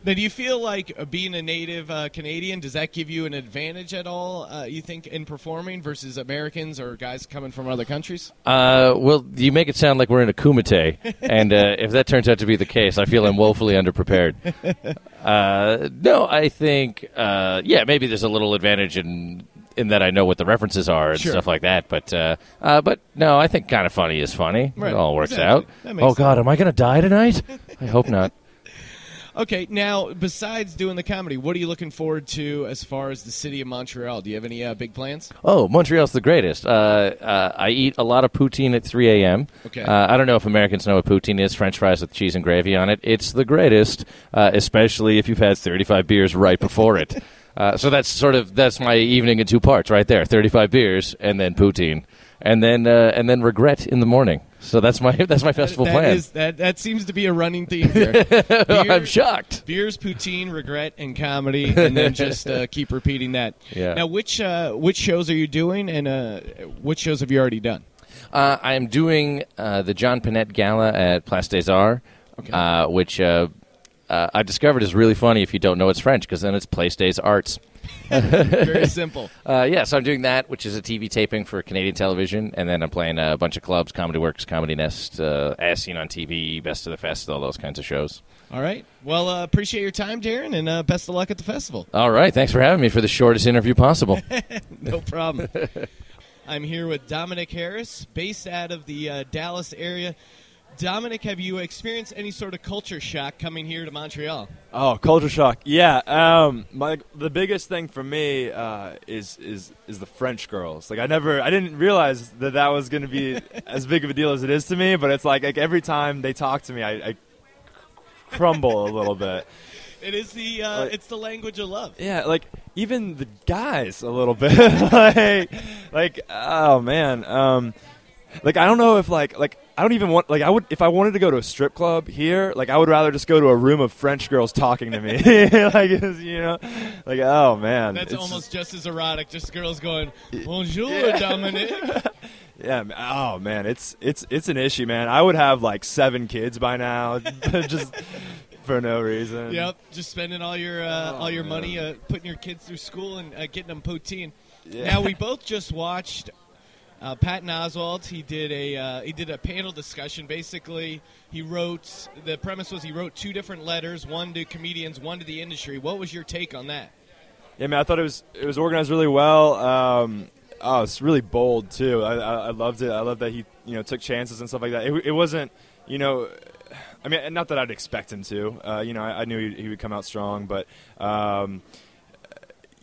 Now, do you feel like uh, being a native uh, Canadian does that give you an advantage at all? Uh, you think in performing versus Americans or guys coming from other countries? Uh, well, you make it sound like we're in a kumite, and uh, if that turns out to be the case, I feel I'm woefully underprepared. Uh, no, I think yeah, maybe there's a little advantage in in that I know what the references are and sure. stuff like that. But uh, uh, but no, I think kind of funny is funny. Right. It all works exactly. out. Oh God, sense. am I going to die tonight? I hope not. Okay, now besides doing the comedy, what are you looking forward to as far as the city of Montreal? Do you have any uh, big plans? Oh, Montreal's the greatest. Uh, uh, I eat a lot of poutine at 3 a.m. Okay. Uh, I don't know if Americans know what poutine is. French fries with cheese and gravy on it. It's the greatest, uh, especially if you've had 35 beers right before it. Uh, so that's sort of that's my evening in two parts, right there: 35 beers and then poutine, and then uh, and then regret in the morning. So that's my that's my festival That plan. is- that that seems to be a running theme here. Beer- I'm shocked. Beers, poutine, regret, and comedy, and then just uh, keep repeating that. Yeah. Now, which uh, which shows are you doing, and uh, which shows have you already done? Uh, I am doing uh, the John Pinette Gala at Place des Arts, Okay. uh, which uh, uh, I discovered is really funny if you don't know it's French, because then it's Place des Arts. Very simple. Uh, yeah, so I'm doing that, which is a TV taping for Canadian television, and then I'm playing a bunch of clubs, Comedy Works, Comedy Nest, uh, As Seen on TV, Best of the Fest, all those kinds of shows. All right. Well, uh, appreciate your time, Darrin, and uh, best of luck at the festival. All right, thanks for having me for the shortest interview possible. No problem. I'm here with Dominic Harris, based out of the uh, Dallas area. Dominic, have you experienced any sort of culture shock coming here to Montreal? Oh, culture shock. Yeah. Um, my the biggest thing for me uh, is is is the French girls. Like I never, I didn't realize that that was going to be as big of a deal as it is to me. But it's like like every time they talk to me, I, I crumble a little bit. It is the uh, Like- it's the language of love. Yeah, like even the guys a little bit. like, like oh man. Um, like I don't know if like like I don't even want like I would if I wanted to go to a strip club here, like I would rather just go to a room of French girls talking to me. like it's, you know, like oh man, That's almost just as erotic. Just girls going, "Bonjour, Yeah. Dominic." yeah. Oh man, it's it's it's an issue, man. I would have like seven kids by now, just for no reason. yep, just spending all your uh, Oh, all your man. money uh, putting your kids through school and uh, getting them poutine. Yeah. Now we both just watched uh, Patton Oswalt. He did a uh, he did a panel discussion. Basically, he wrote the premise was he wrote two different letters, one to comedians, one to the industry. What was your take on that? Yeah, man, I thought it was it was organized really well. Um, oh, it's really bold too. I, I, I loved it. I love that he you know took chances and stuff like that. It, it wasn't you know. I mean, not that I'd expect him to. Uh, you know, I, I knew he, he would come out strong, but um,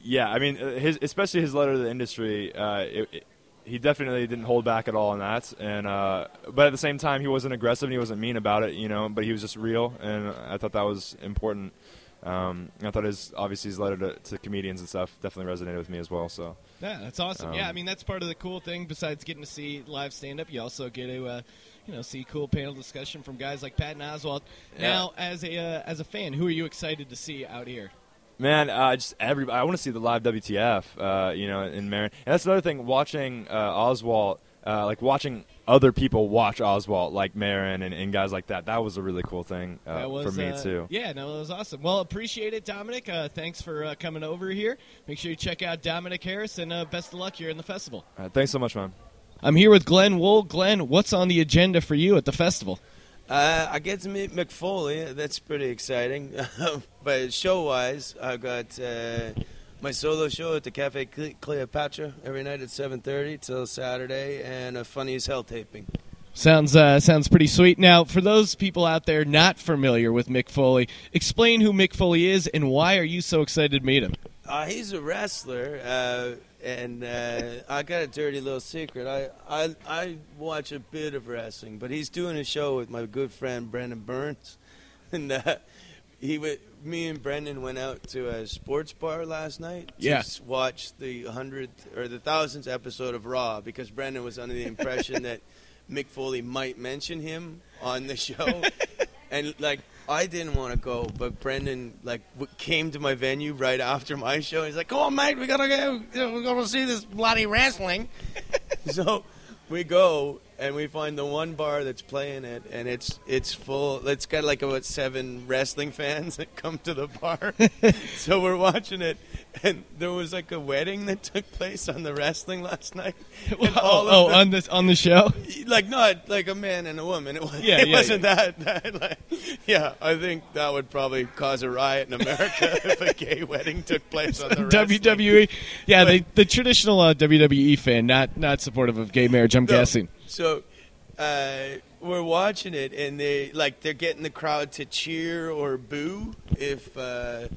yeah, I mean, uh, his especially his letter to the industry. Uh, it, it, he definitely didn't hold back at all on that, and uh, but at the same time, he wasn't aggressive and he wasn't mean about it. You know, but he was just real, and I thought that was important. Um, I thought his obviously his letter to, to comedians and stuff definitely resonated with me as well. So Yeah, that's awesome. Um, yeah, I mean that's part of the cool thing. Besides getting to see live stand up, you also get to uh, you know see cool panel discussion from guys like Patton Oswalt. Yeah. Now, as a uh, as a fan, who are you excited to see out here? Man, uh, just every I want to see the live WTF, uh, you know, in Maron. And that's another thing. Watching uh, Oswalt, uh, like watching other people watch Oswalt, like Maron and, and guys like that. That was a really cool thing uh, was for me uh, too. Yeah, no, that was awesome. Well, appreciate it, Dominic. Uh, thanks for uh, coming over here. Make sure you check out Dominic Harris, and uh, best of luck here in the festival. Thanks so much, man. I'm here with Glenn Wool. Glenn, what's on the agenda for you at the festival? Uh, I get to meet Mick Foley. That's pretty exciting. but show wise, I've got uh, my solo show at the Cafe Cleopatra every night at 7:30 till Saturday, and a funny as hell taping. Sounds uh, sounds pretty sweet. Now, for those people out there not familiar with Mick Foley, explain who Mick Foley is and why are you so excited to meet him? Uh, he's a wrestler, uh, and uh, I got a dirty little secret. I, I I watch a bit of wrestling, but he's doing a show with my good friend Brendan Burns, and uh, he w- me and Brendan went out to a sports bar last night to Yeah. s- watch the hundredth or the thousandth episode of Raw because Brendan was under the impression that Mick Foley might mention him on the show, and like I didn't want to go, but Brendan like w- came to my venue right after my show. He's like, "Come on, mate, we gotta go. We're gonna see this bloody wrestling." so we go and we find the one bar that's playing it, and it's it's full. It's got like about seven wrestling fans that come to the bar. so we're watching it, and there was like a wedding that took place on the wrestling last night. All oh, the- on this on the show. like not like a man and a woman. It, was, Yeah, it yeah, wasn't that. that like, yeah, I think that would probably cause a riot in America if a gay wedding took place on the wrestling. WWE, yeah, But- they, the traditional uh, WWE fan, not not supportive of gay marriage. I'm No. guessing. So uh, we're watching it, and they like they're getting the crowd to cheer or boo if uh,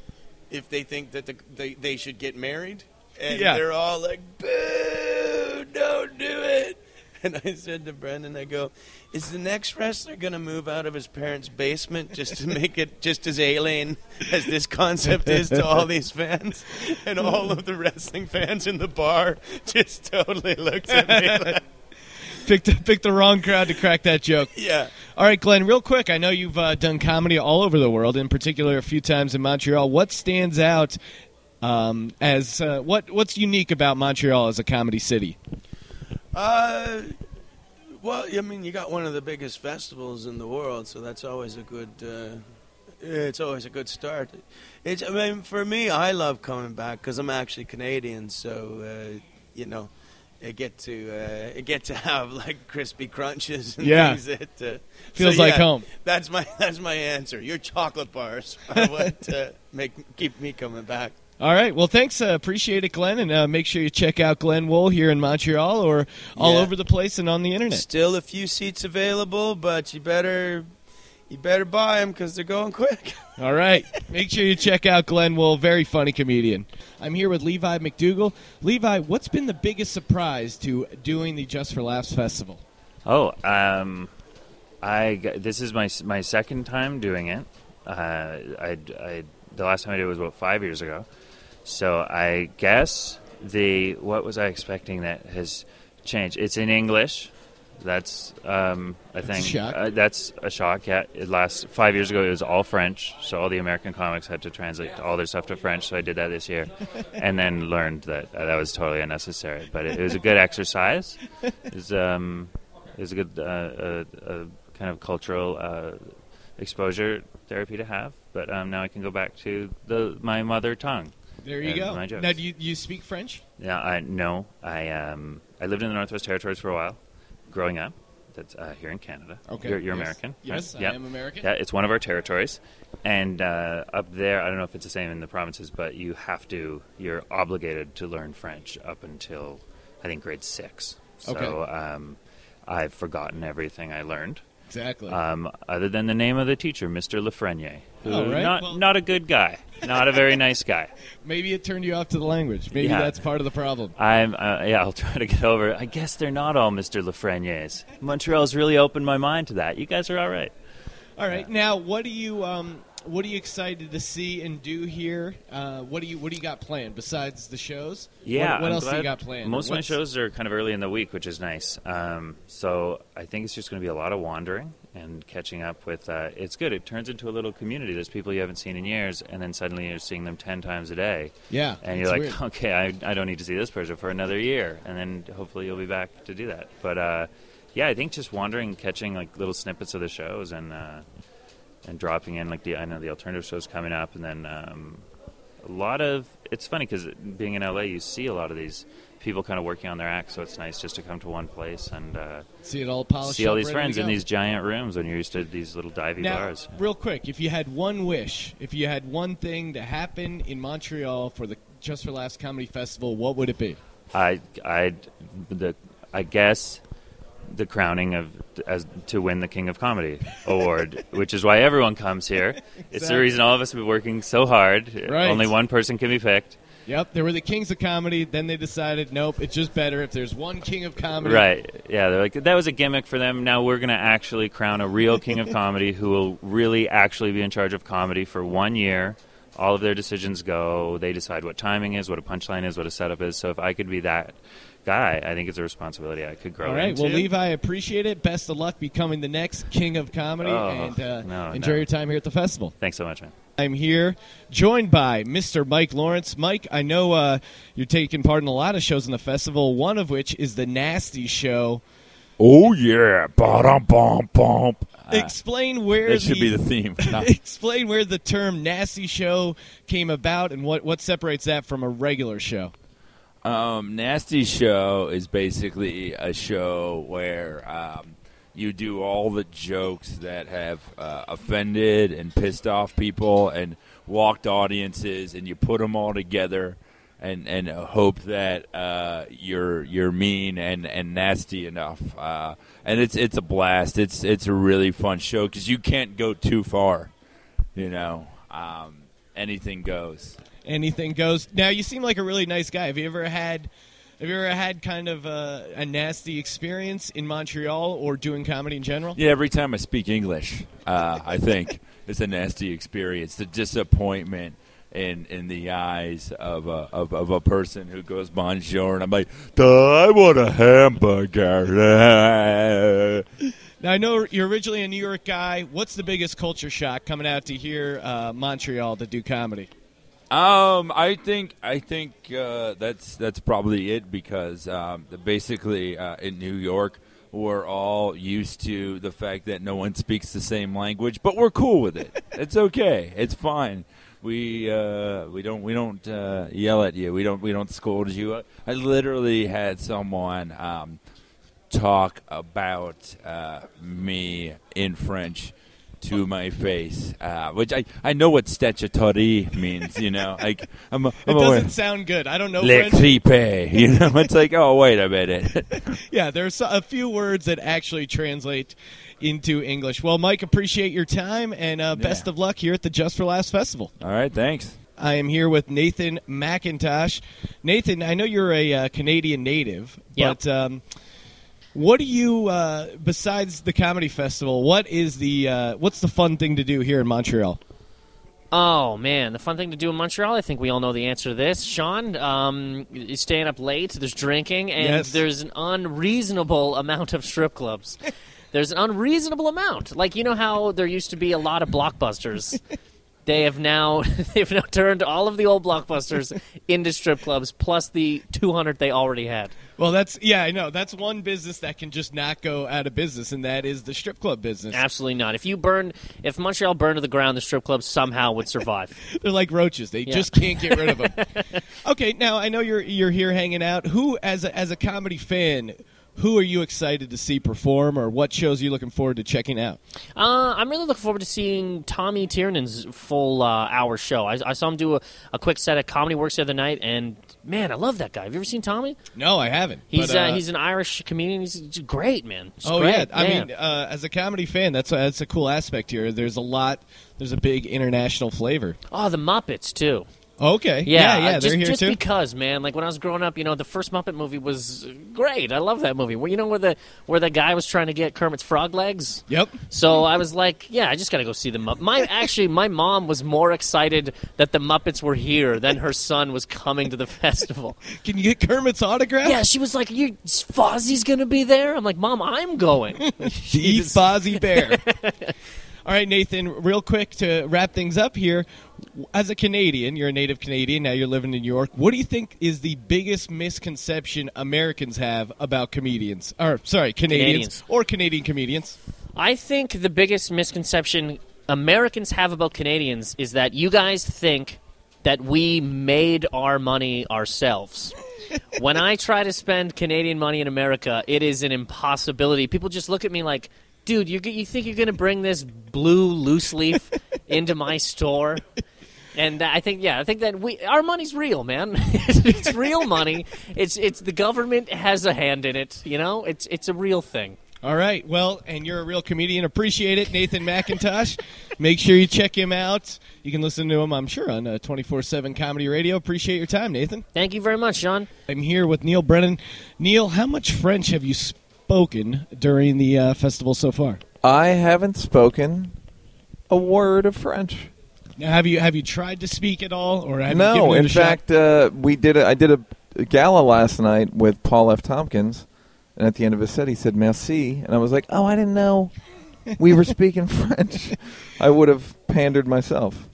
if they think that the, they they should get married, and Yeah. they're all like, "Boo! Don't do it!" And I said to Brendan, I go, "Is the next wrestler going to move out of his parents' basement just to make it just as alien as this concept is to all these fans?" And all of the wrestling fans in the bar just totally looked at me. Like, Picked picked the wrong crowd to crack that joke. yeah. All right, Glenn, real quick. I know you've uh, done comedy all over the world, in particular a few times in Montreal. What stands out um, as uh, what what's unique about Montreal as a comedy city? Uh, well, I mean, you got one of the biggest festivals in the world, so that's always a good. Uh, it's always a good start. It's. I mean, for me, I love coming back because I'm actually Canadian, so uh, you know, I get to uh, get to have like crispy crunches and Yeah. things that uh, Feels so, like yeah, home. That's my that's my answer. Your chocolate bars are what uh, make keep me coming back. All right. Well, thanks. Uh, appreciate it, Glenn. And uh, make sure you check out Glenn Wool here in Montreal or all Yeah. over the place and on the internet. Still a few seats available, but you better you better buy them because they're going quick. All right. Make sure you check out Glenn Wool, very funny comedian. I'm here with Levi MacDougall. Levi, what's been the biggest surprise to doing the Just for Laughs festival? Oh, um, I g- this is my my second time doing it. Uh, I, I the last time I did it was about five years ago. So I guess the what was I expecting that has changed? It's in English. That's um, I think shock. Uh, that's a shock. Yeah, it last five years ago it was all French, so all the American comics had to translate all their stuff to French. So I did that this year, and then learned that uh, that was totally unnecessary. But it, it was a good exercise. It was, um, it was a good uh, kind of cultural uh, exposure therapy to have. But um, now I can go back to the my mother tongue. There you go. Now, do you, you speak French? Yeah, I no, I um, I lived in the Northwest Territories for a while, growing up. That's uh, here in Canada. Okay. you're, you're Yes. American. Yes, right? I Yep. am American. Yeah, it's one of our territories, and uh, up there, I don't know if it's the same in the provinces, but you have to, you're obligated to learn French up until I think grade six. So Okay. um, I've forgotten everything I learned, Exactly. um, other than the name of the teacher, Mr. Lafreniere. Who, Oh, right. Not Well- not a good guy, not a very nice guy. Maybe it turned you off to the language. Maybe Yeah. that's part of the problem. I'm uh, yeah. I'll try to get over. it. I guess they're not all Mr. Lafrenieres. Montreal's really opened my mind to that. You guys are all right. All right. Now, what are you um, what are you excited to see and do here? Uh, what do you what do you got planned besides the shows? Yeah. What, what else do you got planned? Most of my shows are kind of early in the week, which is nice. Um, so I think it's just going to be a lot of wandering and catching up with. Uh, it's good. It turns into a little community. There's people you haven't seen in years, and then suddenly you're seeing them ten times a day. Yeah. And you're like, weird. okay, I, I don't need to see this person for another year, and then hopefully you'll be back to do that. But uh, yeah, I think just wandering, catching like little snippets of the shows, and uh, and dropping in like the I know the alternative shows coming up, and then um, a lot of it's funny because being in LA, you see a lot of these people kind of working on their act, so it's nice just to come to one place and uh, see it all polished. see all these friends in these giant rooms when you're used to these little divey Now, bars. real quick, if you had one wish, if you had one thing to happen in Montreal for the Just for Laughs Comedy Festival, what would it be? I I the I guess the crowning of as to win the King of Comedy award, which is why everyone comes here. It's the reason all of us have been working so hard. Right. Only one person can be picked. Yep, they were the kings of comedy. Then they decided, nope, it's just better if there's one king of comedy. Right. Yeah, they're like that was a gimmick for them. Now we're going to actually crown a real king of comedy who will really actually be in charge of comedy for 1 year. All of their decisions go. They decide what timing is, what a punchline is, what a setup is. So if I could be that guy, I think it's a responsibility I could grow All right. into. Well, Levi, I appreciate it. Best of luck becoming the next king of comedy, Oh, and uh, no, enjoy no. your time here at the festival. Thanks so much, man. I'm here, joined by Mr. Mike Lawrence. Mike, I know uh, you're taking part in a lot of shows in the festival. One of which is the Nasty Show. Oh yeah, bum bum bum. explain where That should the, be the theme. No. explain where the term "nasty show" came about, and what what separates that from a regular show. Um, Nasty Show is basically a show where um, you do all the jokes that have uh, offended and pissed off people and walked audiences, and you put them all together and and hope that uh, you're you're mean and, and nasty enough. Uh, and it's it's a blast. It's it's a really fun show because you can't go too far. You know, um, anything goes. Anything goes. Now you seem like a really nice guy. Have you ever had? Have you ever had kind of a, a nasty experience in Montreal or doing comedy in general? Yeah, every time I speak English, uh, I think it's a nasty experience. The disappointment in in the eyes of a of, of a person who goes bonjour, and I'm like, "Duh, I want a hamburger. Now I know you're originally a New York guy. What's the biggest culture shock coming out to here, uh, Montreal, to do comedy? Um, I think I think uh, that's that's probably it because um, basically uh, in New York we're all used to the fact that no one speaks the same language, but we're cool with it. it's okay. It's fine. We uh, we don't we don't uh, yell at you. We don't we don't scold you. I literally had someone um, talk about uh, me in French to my face, uh, which I, I know what statutory means. You know, like I'm, I'm It aware- doesn't sound good. I don't know Le French. tripe. You know, it's like, oh, wait a minute. Yeah, there's a few words that actually translate into English. Well, Mike, appreciate your time and uh, best Yeah. of luck here at the Just for Laughs Festival. All right, thanks. I am here with Nathan Macintosh. Nathan, I know you're a uh, Canadian native, Yep. but um, what do you, uh, besides the comedy festival, what is the uh, what's the fun thing to do here in Montreal? Oh man, the fun thing to do in Montreal. I think we all know the answer to this. Sean, um, is staying up late. There's drinking, and Yes. there's an unreasonable amount of strip clubs. there's an unreasonable amount. Like you know how there used to be a lot of blockbusters. they have now they've now turned all of the old blockbusters into strip clubs, plus the 200 they already had. Well, that's yeah, I know. That's one business that can just not go out of business, and that is the strip club business. Absolutely not. If you burn, if Montreal burned to the ground, the strip clubs somehow would survive. They're like roaches; they Yeah. just can't get rid of them. okay, now I know you're you're here hanging out. Who, as a, as a comedy fan, who are you excited to see perform, or what shows are you looking forward to checking out? Uh, I'm really looking forward to seeing Tommy Tiernan's full uh, hour show. I, I saw him do a, a quick set at Comedy Works the other night, and man, I love that guy. Have you ever seen Tommy? No, I haven't. He's but, uh, he's an Irish comedian. He's great, man. Just oh great. yeah, I mean, uh, as a comedy fan, that's a, that's a cool aspect here. There's a lot. There's a big international flavor. oh, the Muppets too. Okay, Yeah, yeah, they're just, here just too. because, man. Like when I was growing up, you know, the first Muppet movie was great. I love that movie. Well, you know where the where the guy was trying to get Kermit's frog legs. Yep. So I was like, yeah, I just got to go see the Muppets. My actually, my mom was more excited that the Muppets were here than her son was coming to the festival. Can you get Kermit's autograph? Yeah, she was like, "You Fozzie's gonna be there." I'm like, "Mom, I'm going." Eat She's- Fozzie Bear. All right, Nathan, real quick to wrap things up here. As a Canadian, you're a native Canadian, now you're living in New York. What do you think is the biggest misconception Americans have about comedians? Or, sorry, Canadians, Canadians. or Canadian comedians? I think the biggest misconception Americans have about Canadians is that you guys think that we made our money ourselves. when I try to spend Canadian money in America, it is an impossibility. People just look at me like, dude, you, you think you're going to bring this blue loose leaf into my store? And I think, yeah, I think that we our money's real, man. it's real money. It's it's the government has a hand in it. You know, it's it's a real thing. All right, well, and you're a real comedian. Appreciate it, Nathan Macintosh. Make sure you check him out. You can listen to him, I'm sure, on uh, 24 7 Comedy Radio. Appreciate your time, Nathan. Thank you very much, Sean. I'm here with Neal Brennan. Neal, how much French have you spoken during the uh, festival so far? I haven't spoken a word of French. Now, have you have you tried to speak at all, or have you no, in fact, uh, we did. A, I did a, a gala last night with Paul F. Tompkins, and at the end of his set, he said "merci," and I was like, "Oh, I didn't know we were speaking French." I would have pandered myself.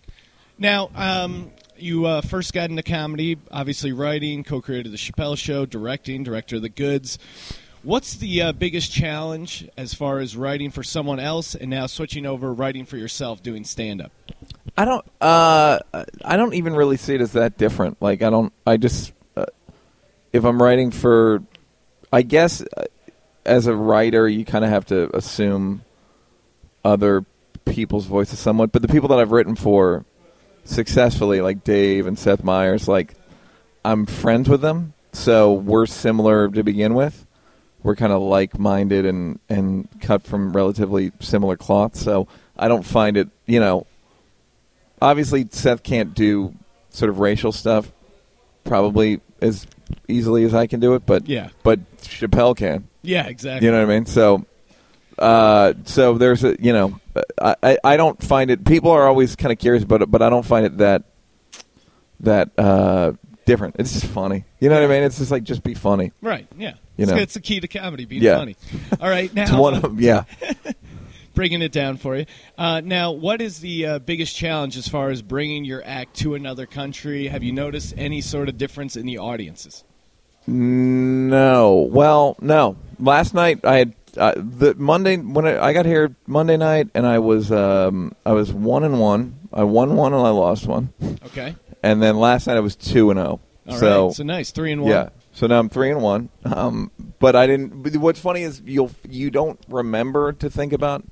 Now, um, you uh, first got into comedy, obviously writing, co-created the Chappelle Show, directing, director of The Goods. What's the uh, biggest challenge as far as writing for someone else, and now switching over writing for yourself, doing stand-up? I don't. Uh, I don't even really see it as that different. Like I don't. I just. Uh, if I'm writing for, I guess, uh, as a writer, you kind of have to assume other people's voices somewhat. But the people that I've written for successfully, like Dave and Seth Meyers, like I'm friends with them, so we're similar to begin with. We're kind of like-minded and and cut from relatively similar cloth. So I don't find it, you know. Obviously, Seth can't do sort of racial stuff, probably as easily as I can do it, but Yeah. but Chappelle can. Yeah, exactly. You know what I mean? So, uh, so there's a you know, I, I I don't find it. People are always kind of curious about it, but I don't find it that that uh, different. It's just funny. You know what I mean? It's just like just be funny. Right. Yeah. You it's, know. it's the key to comedy, being Yeah. funny. All right, It's now one of 'em, yeah. bringing it down for you. Uh, now, what is the uh, biggest challenge as far as bringing your act to another country? Have you noticed any sort of difference in the audiences? No. Well, no. Last night I had uh, the Monday when I, I got here Monday night, and I was um, I was one and one. I won one and I lost one. Okay. And then last night I was two and zero. All right. so So nice, three and one. Yeah. So now I'm three and one. Um, but I didn't. but What's funny is you'll you don't remember to think about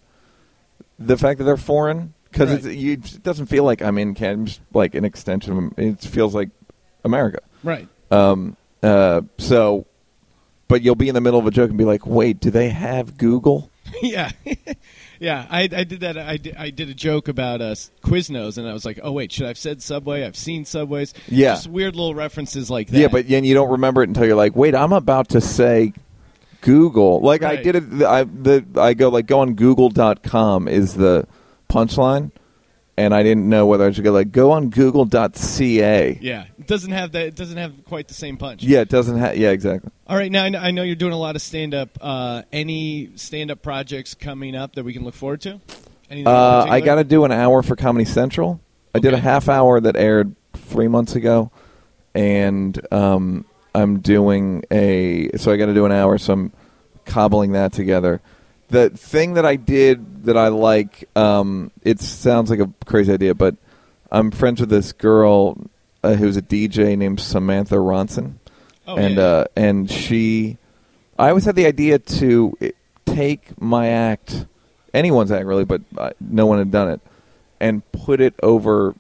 the fact that they're foreign because Right. it's you, it doesn't feel like I'm in Canada. I'm just like an extension. of It feels like America. Right. Um. Uh. So, but you'll be in the middle of a joke and be like, "Wait, do they have Google?" yeah, yeah. I, I did that. I did, I did a joke about uh, Quiznos, and I was like, "Oh wait, should I have said Subway? I've seen Subways." Yeah. just weird little references like that. Yeah, but then you don't remember it until you're like, "Wait, I'm about to say." Google, like I did it. I the I go like go on Google.com is the punchline, and I didn't know whether I should go like go on Google.ca. yeah, it doesn't have that. It doesn't have quite the same punch. Yeah, it doesn't have. Yeah, exactly. All right, now I know, I know you're doing a lot of stand up. Uh, any stand up projects coming up that we can look forward to? Uh, I got to do an hour for Comedy Central. I did a half hour that aired three months ago, and um, I'm doing a. So I got to do an hour. So I'm cobbling that together. The thing that I did that I like, um, it sounds like a crazy idea, but I'm friends with this girl uh, who's a DJ named Samantha Ronson, Oh, and yeah. uh, and she. I always had the idea to eh, take my act, anyone's act really, but uh, no one had done it, and put it over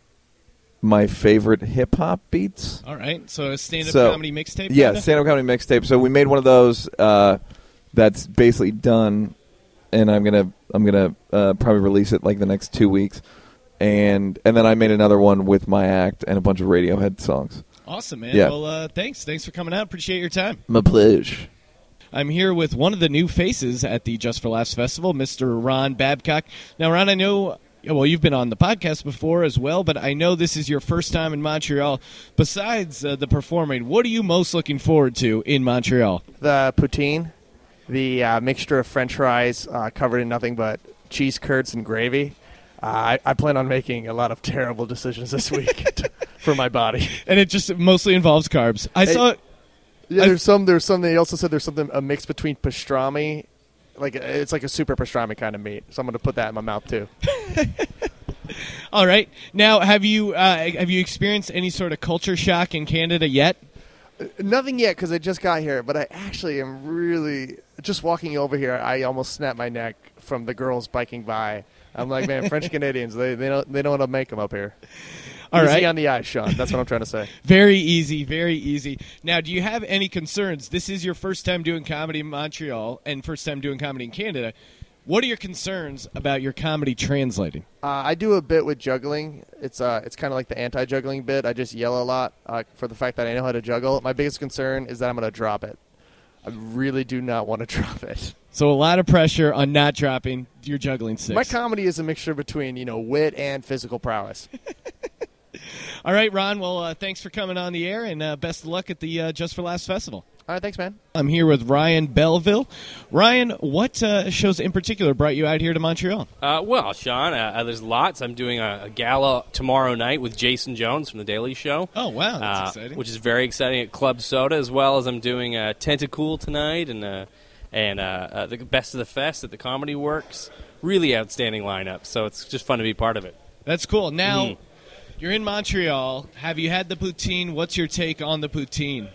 my favorite hip hop beats. All right, so a stand up So- comedy mixtape. Yeah, stand up comedy mixtape. So we made one of those uh, that's basically done, and I'm gonna I'm gonna uh, probably release it like the next two weeks, and and then I made another one with my act and a bunch of Radiohead songs. Awesome, man. Yeah. Well, uh, thanks. Thanks for coming out. Appreciate your time. My pleasure. I'm here with one of the new faces at the Just for Laughs Festival, Mr. Ron Babcock. Now, Ron, I know. Well, you've been on the podcast before as well, but I know this is your first time in Montreal. Besides uh, the performing, what are you most looking forward to in Montreal? the poutine, the uh, mixture of French fries uh, covered in nothing but cheese curds and gravy. Uh, I, I plan on making a lot of terrible decisions this week to- for my body. And it just mostly involves carbs. I saw. Yeah, there's some. There's some. They also said there's something a mix between pastrami, like it's like a super pastrami kind of meat. So I'm gonna put that in my mouth too. All right. Now, have you uh, have you experienced any sort of culture shock in Canada yet? Nothing yet because I just got here, but I actually am really just walking over here. I almost snapped my neck from the girls biking by. I'm like, man, French Canadians, they they don't they know how to make them up here. All Easy right. on the eyes, Sean. That's what I'm trying to say. Very easy, very easy. Now, do you have any concerns? This is your first time doing comedy in Montreal and first time doing comedy in Canada. What are your concerns about your comedy translating? Uh, I do a bit with juggling. It's uh, it's kind of like the anti-juggling bit. I just yell a lot uh, for the fact that I know how to juggle. My biggest concern is that I'm going to drop it. I really do not want to drop it. So, a lot of pressure on not dropping your juggling sticks. My comedy is a mixture between you know wit and physical prowess. All right, Ron. Well, uh, thanks for coming on the air and uh, best of luck at the uh, Just for Laughs Festival. All right, thanks, man. I'm here with Ryan Belleville. Ryan, what uh, shows in particular brought you out here to Montreal? Uh, well, Sean, uh, uh, there's lots. I'm doing a, a gala tomorrow night with Jason Jones from The Daily Show. Oh, wow. That's uh, exciting. Which is very exciting at Club Soda, as well as I'm doing uh, Tentacool tonight and uh, and uh, uh, the Best of the Fest at the Comedy Works. Really outstanding lineup. So it's just fun to be part of it. That's cool. Now, Mhm. you're in Montreal. Have you had the poutine? What's your take on the poutine?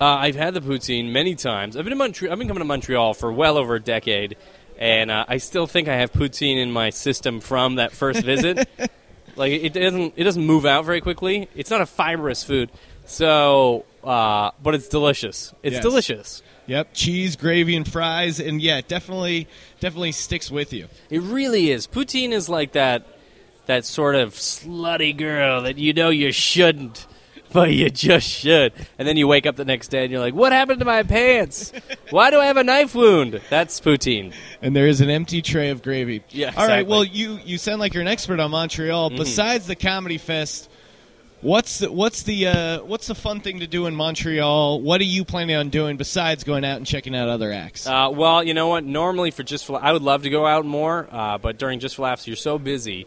Uh, I've had the poutine many times. I've been in Montreal. I've been coming to Montreal for well over a decade, and uh, I still think I have poutine in my system from that first visit. like it doesn't, it doesn't move out very quickly. It's not a fibrous food, So, uh, but it's delicious. It's Yes. delicious. Yep, cheese, gravy, and fries, and yeah, definitely, definitely sticks with you. It really is. Poutine is like that that sort of slutty girl that you know you shouldn't, but you just should. And then you wake up the next day and you're like, "What happened to my pants? Why do I have a knife wound?" That's poutine. And there is an empty tray of gravy. Yeah, All right. exactly. Well, you you sound like you're an expert on Montreal. Mhm. Besides the comedy fest, what's the, what's the uh, what's the fun thing to do in Montreal? What are you planning on doing besides going out and checking out other acts? Uh, well, you know what? Normally for just for I would love to go out more, uh, but during just for laughs, you're so busy,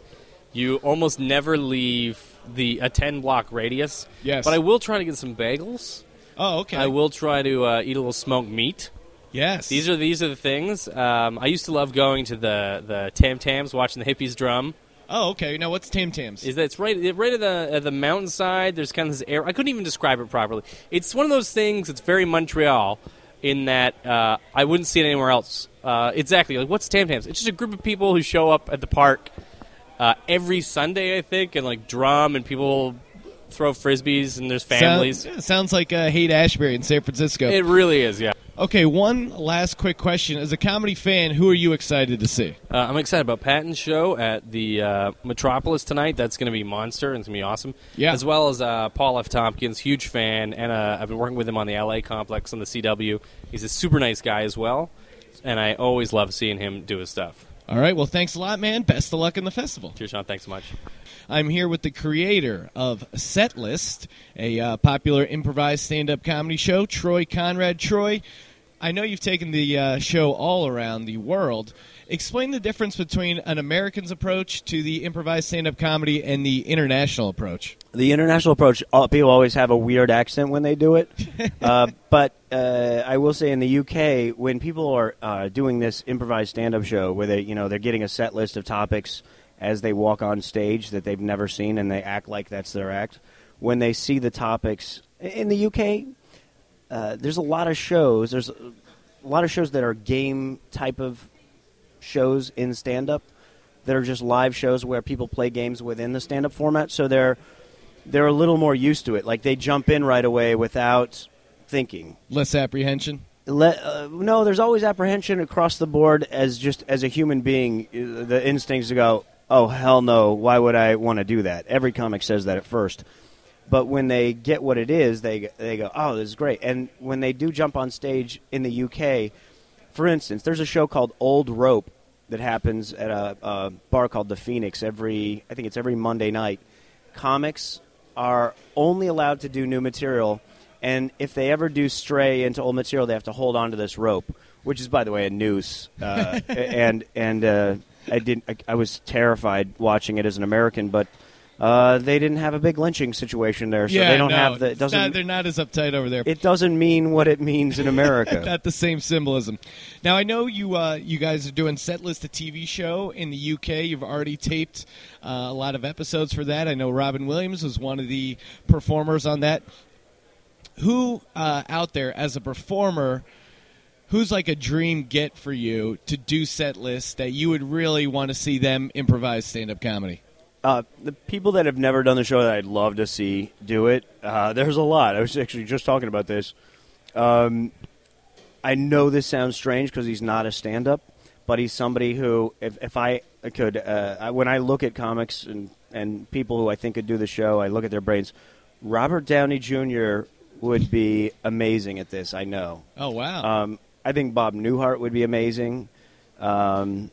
you almost never leave the a ten block radius. Yes. But I will try to get some bagels. Oh, okay. I will try to uh, eat a little smoked meat. Yes. These are these are the things. Um, I used to love going to the the Tam Tams, watching the hippies drum. Oh, okay. Now, what's Tam Tams? Is that it's right right at the at the mountainside? There's kind of this air. I couldn't even describe it properly. It's one of those things. It's very Montreal in that uh, I wouldn't see it anywhere else. Uh, exactly. Like what's Tam Tams? It's just a group of people who show up at the park uh, every Sunday, I think, and like drum and people throw frisbees and there's families. Sound- sounds like uh, Haight Ashbury in San Francisco. It really is. Yeah. Okay, one last quick question. As a comedy fan, who are you excited to see? Uh, I'm excited about Patton's show at the uh, Metropolis tonight. That's going to be monster and it's going to be awesome. Yeah. As well as uh, Paul F. Tompkins, huge fan, and uh, I've been working with him on the LA complex on the CW. He's a super nice guy as well, and I always love seeing him do his stuff. All right, well, thanks a lot, man. Best of luck in the festival. Cheers, Sean. Thanks so much. I'm here with the creator of Setlist, a uh, popular improvised stand up comedy show, Troy Conrad. Troy, I know you've taken the uh, show all around the world. Explain the difference between an American's approach to the improvised stand up comedy and the international approach. The international approach, all, people always have a weird accent when they do it. uh, but uh, I will say in the UK, when people are uh, doing this improvised stand-up show, where they, you know, they're getting a set list of topics as they walk on stage that they've never seen, and they act like that's their act. When they see the topics in the UK, uh, there's a lot of shows. There's a lot of shows that are game type of shows in stand up that are just live shows where people play games within the stand up format. So they're they're a little more used to it. Like they jump in right away without thinking. Less apprehension. Let, uh, no, there's always apprehension across the board as just as a human being. uh, The instincts to go, oh hell no, why would I want to do that? Every comic says that at first, but when they get what it is, they they go, oh, this is great. And when they do jump on stage in the UK, for instance, there's a show called Old Rope that happens at a, a bar called the Phoenix every I think it's every Monday night. Comics are only allowed to do new material, and if they ever do stray into old material, they have to hold on to this rope, which is, by the way, a noose. Uh, and and uh, I did I, I was terrified watching it as an American, but. Uh, they didn't have a big lynching situation there, so yeah, they don't no, have the. Doesn't not- they're not as uptight over there. it doesn't mean what it means in America. Not the same symbolism. Now I know you uh, you guys are doing Setlist, a TV show in the UK. You've already taped uh, a lot of episodes for that. I know Robin Williams was one of the performers on that. Who uh, out there as a performer? Who's like a dream get for you to do set Setlist that you would really want to see them improvise stand up comedy? Uh, the people that have never done the show that I'd love to see do it, uh, there's a lot. I was actually just talking about this. Um, I know this sounds strange because he's not a stand up, but he's somebody who, if, if I could, uh, I, when I look at comics and, and people who I think could do the show, I look at their brains. Robert Downey Jr. would be amazing at this, I know. Oh wow! Um, I think Bob Newhart would be amazing, um,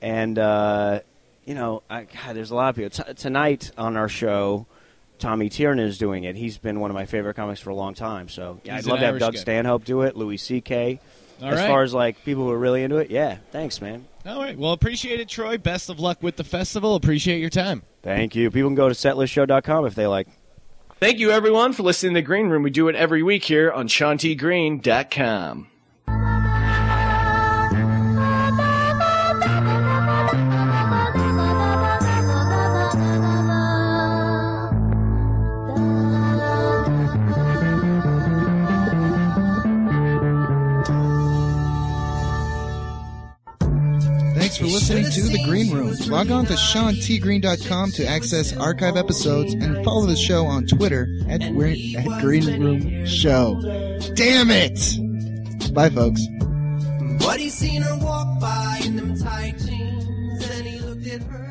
and uh, you know, I, God, there's a lot of people. T- tonight on our show, Tommy Tiernan is doing it. He's been one of my favorite comics for a long time. So yeah, I'd love to have Irish Doug guy. Stanhope do it. Louis C.K. All as right. far as like people who are really into it, yeah. Thanks, man. All right. Well, appreciate it, Troy. Best of luck with the festival. Appreciate your time. Thank you. People can go to setlistshow.com if they like. Thank you, everyone, for listening to the Green Room. We do it every week here on SeanTGreen.com. listening to The Green Room. Log on to SeanTGreen.com to access archive episodes and follow the show on Twitter at, at Green Room Show. Damn it! Bye, folks. He seen her walk by in them tight jeans, and he looked at her.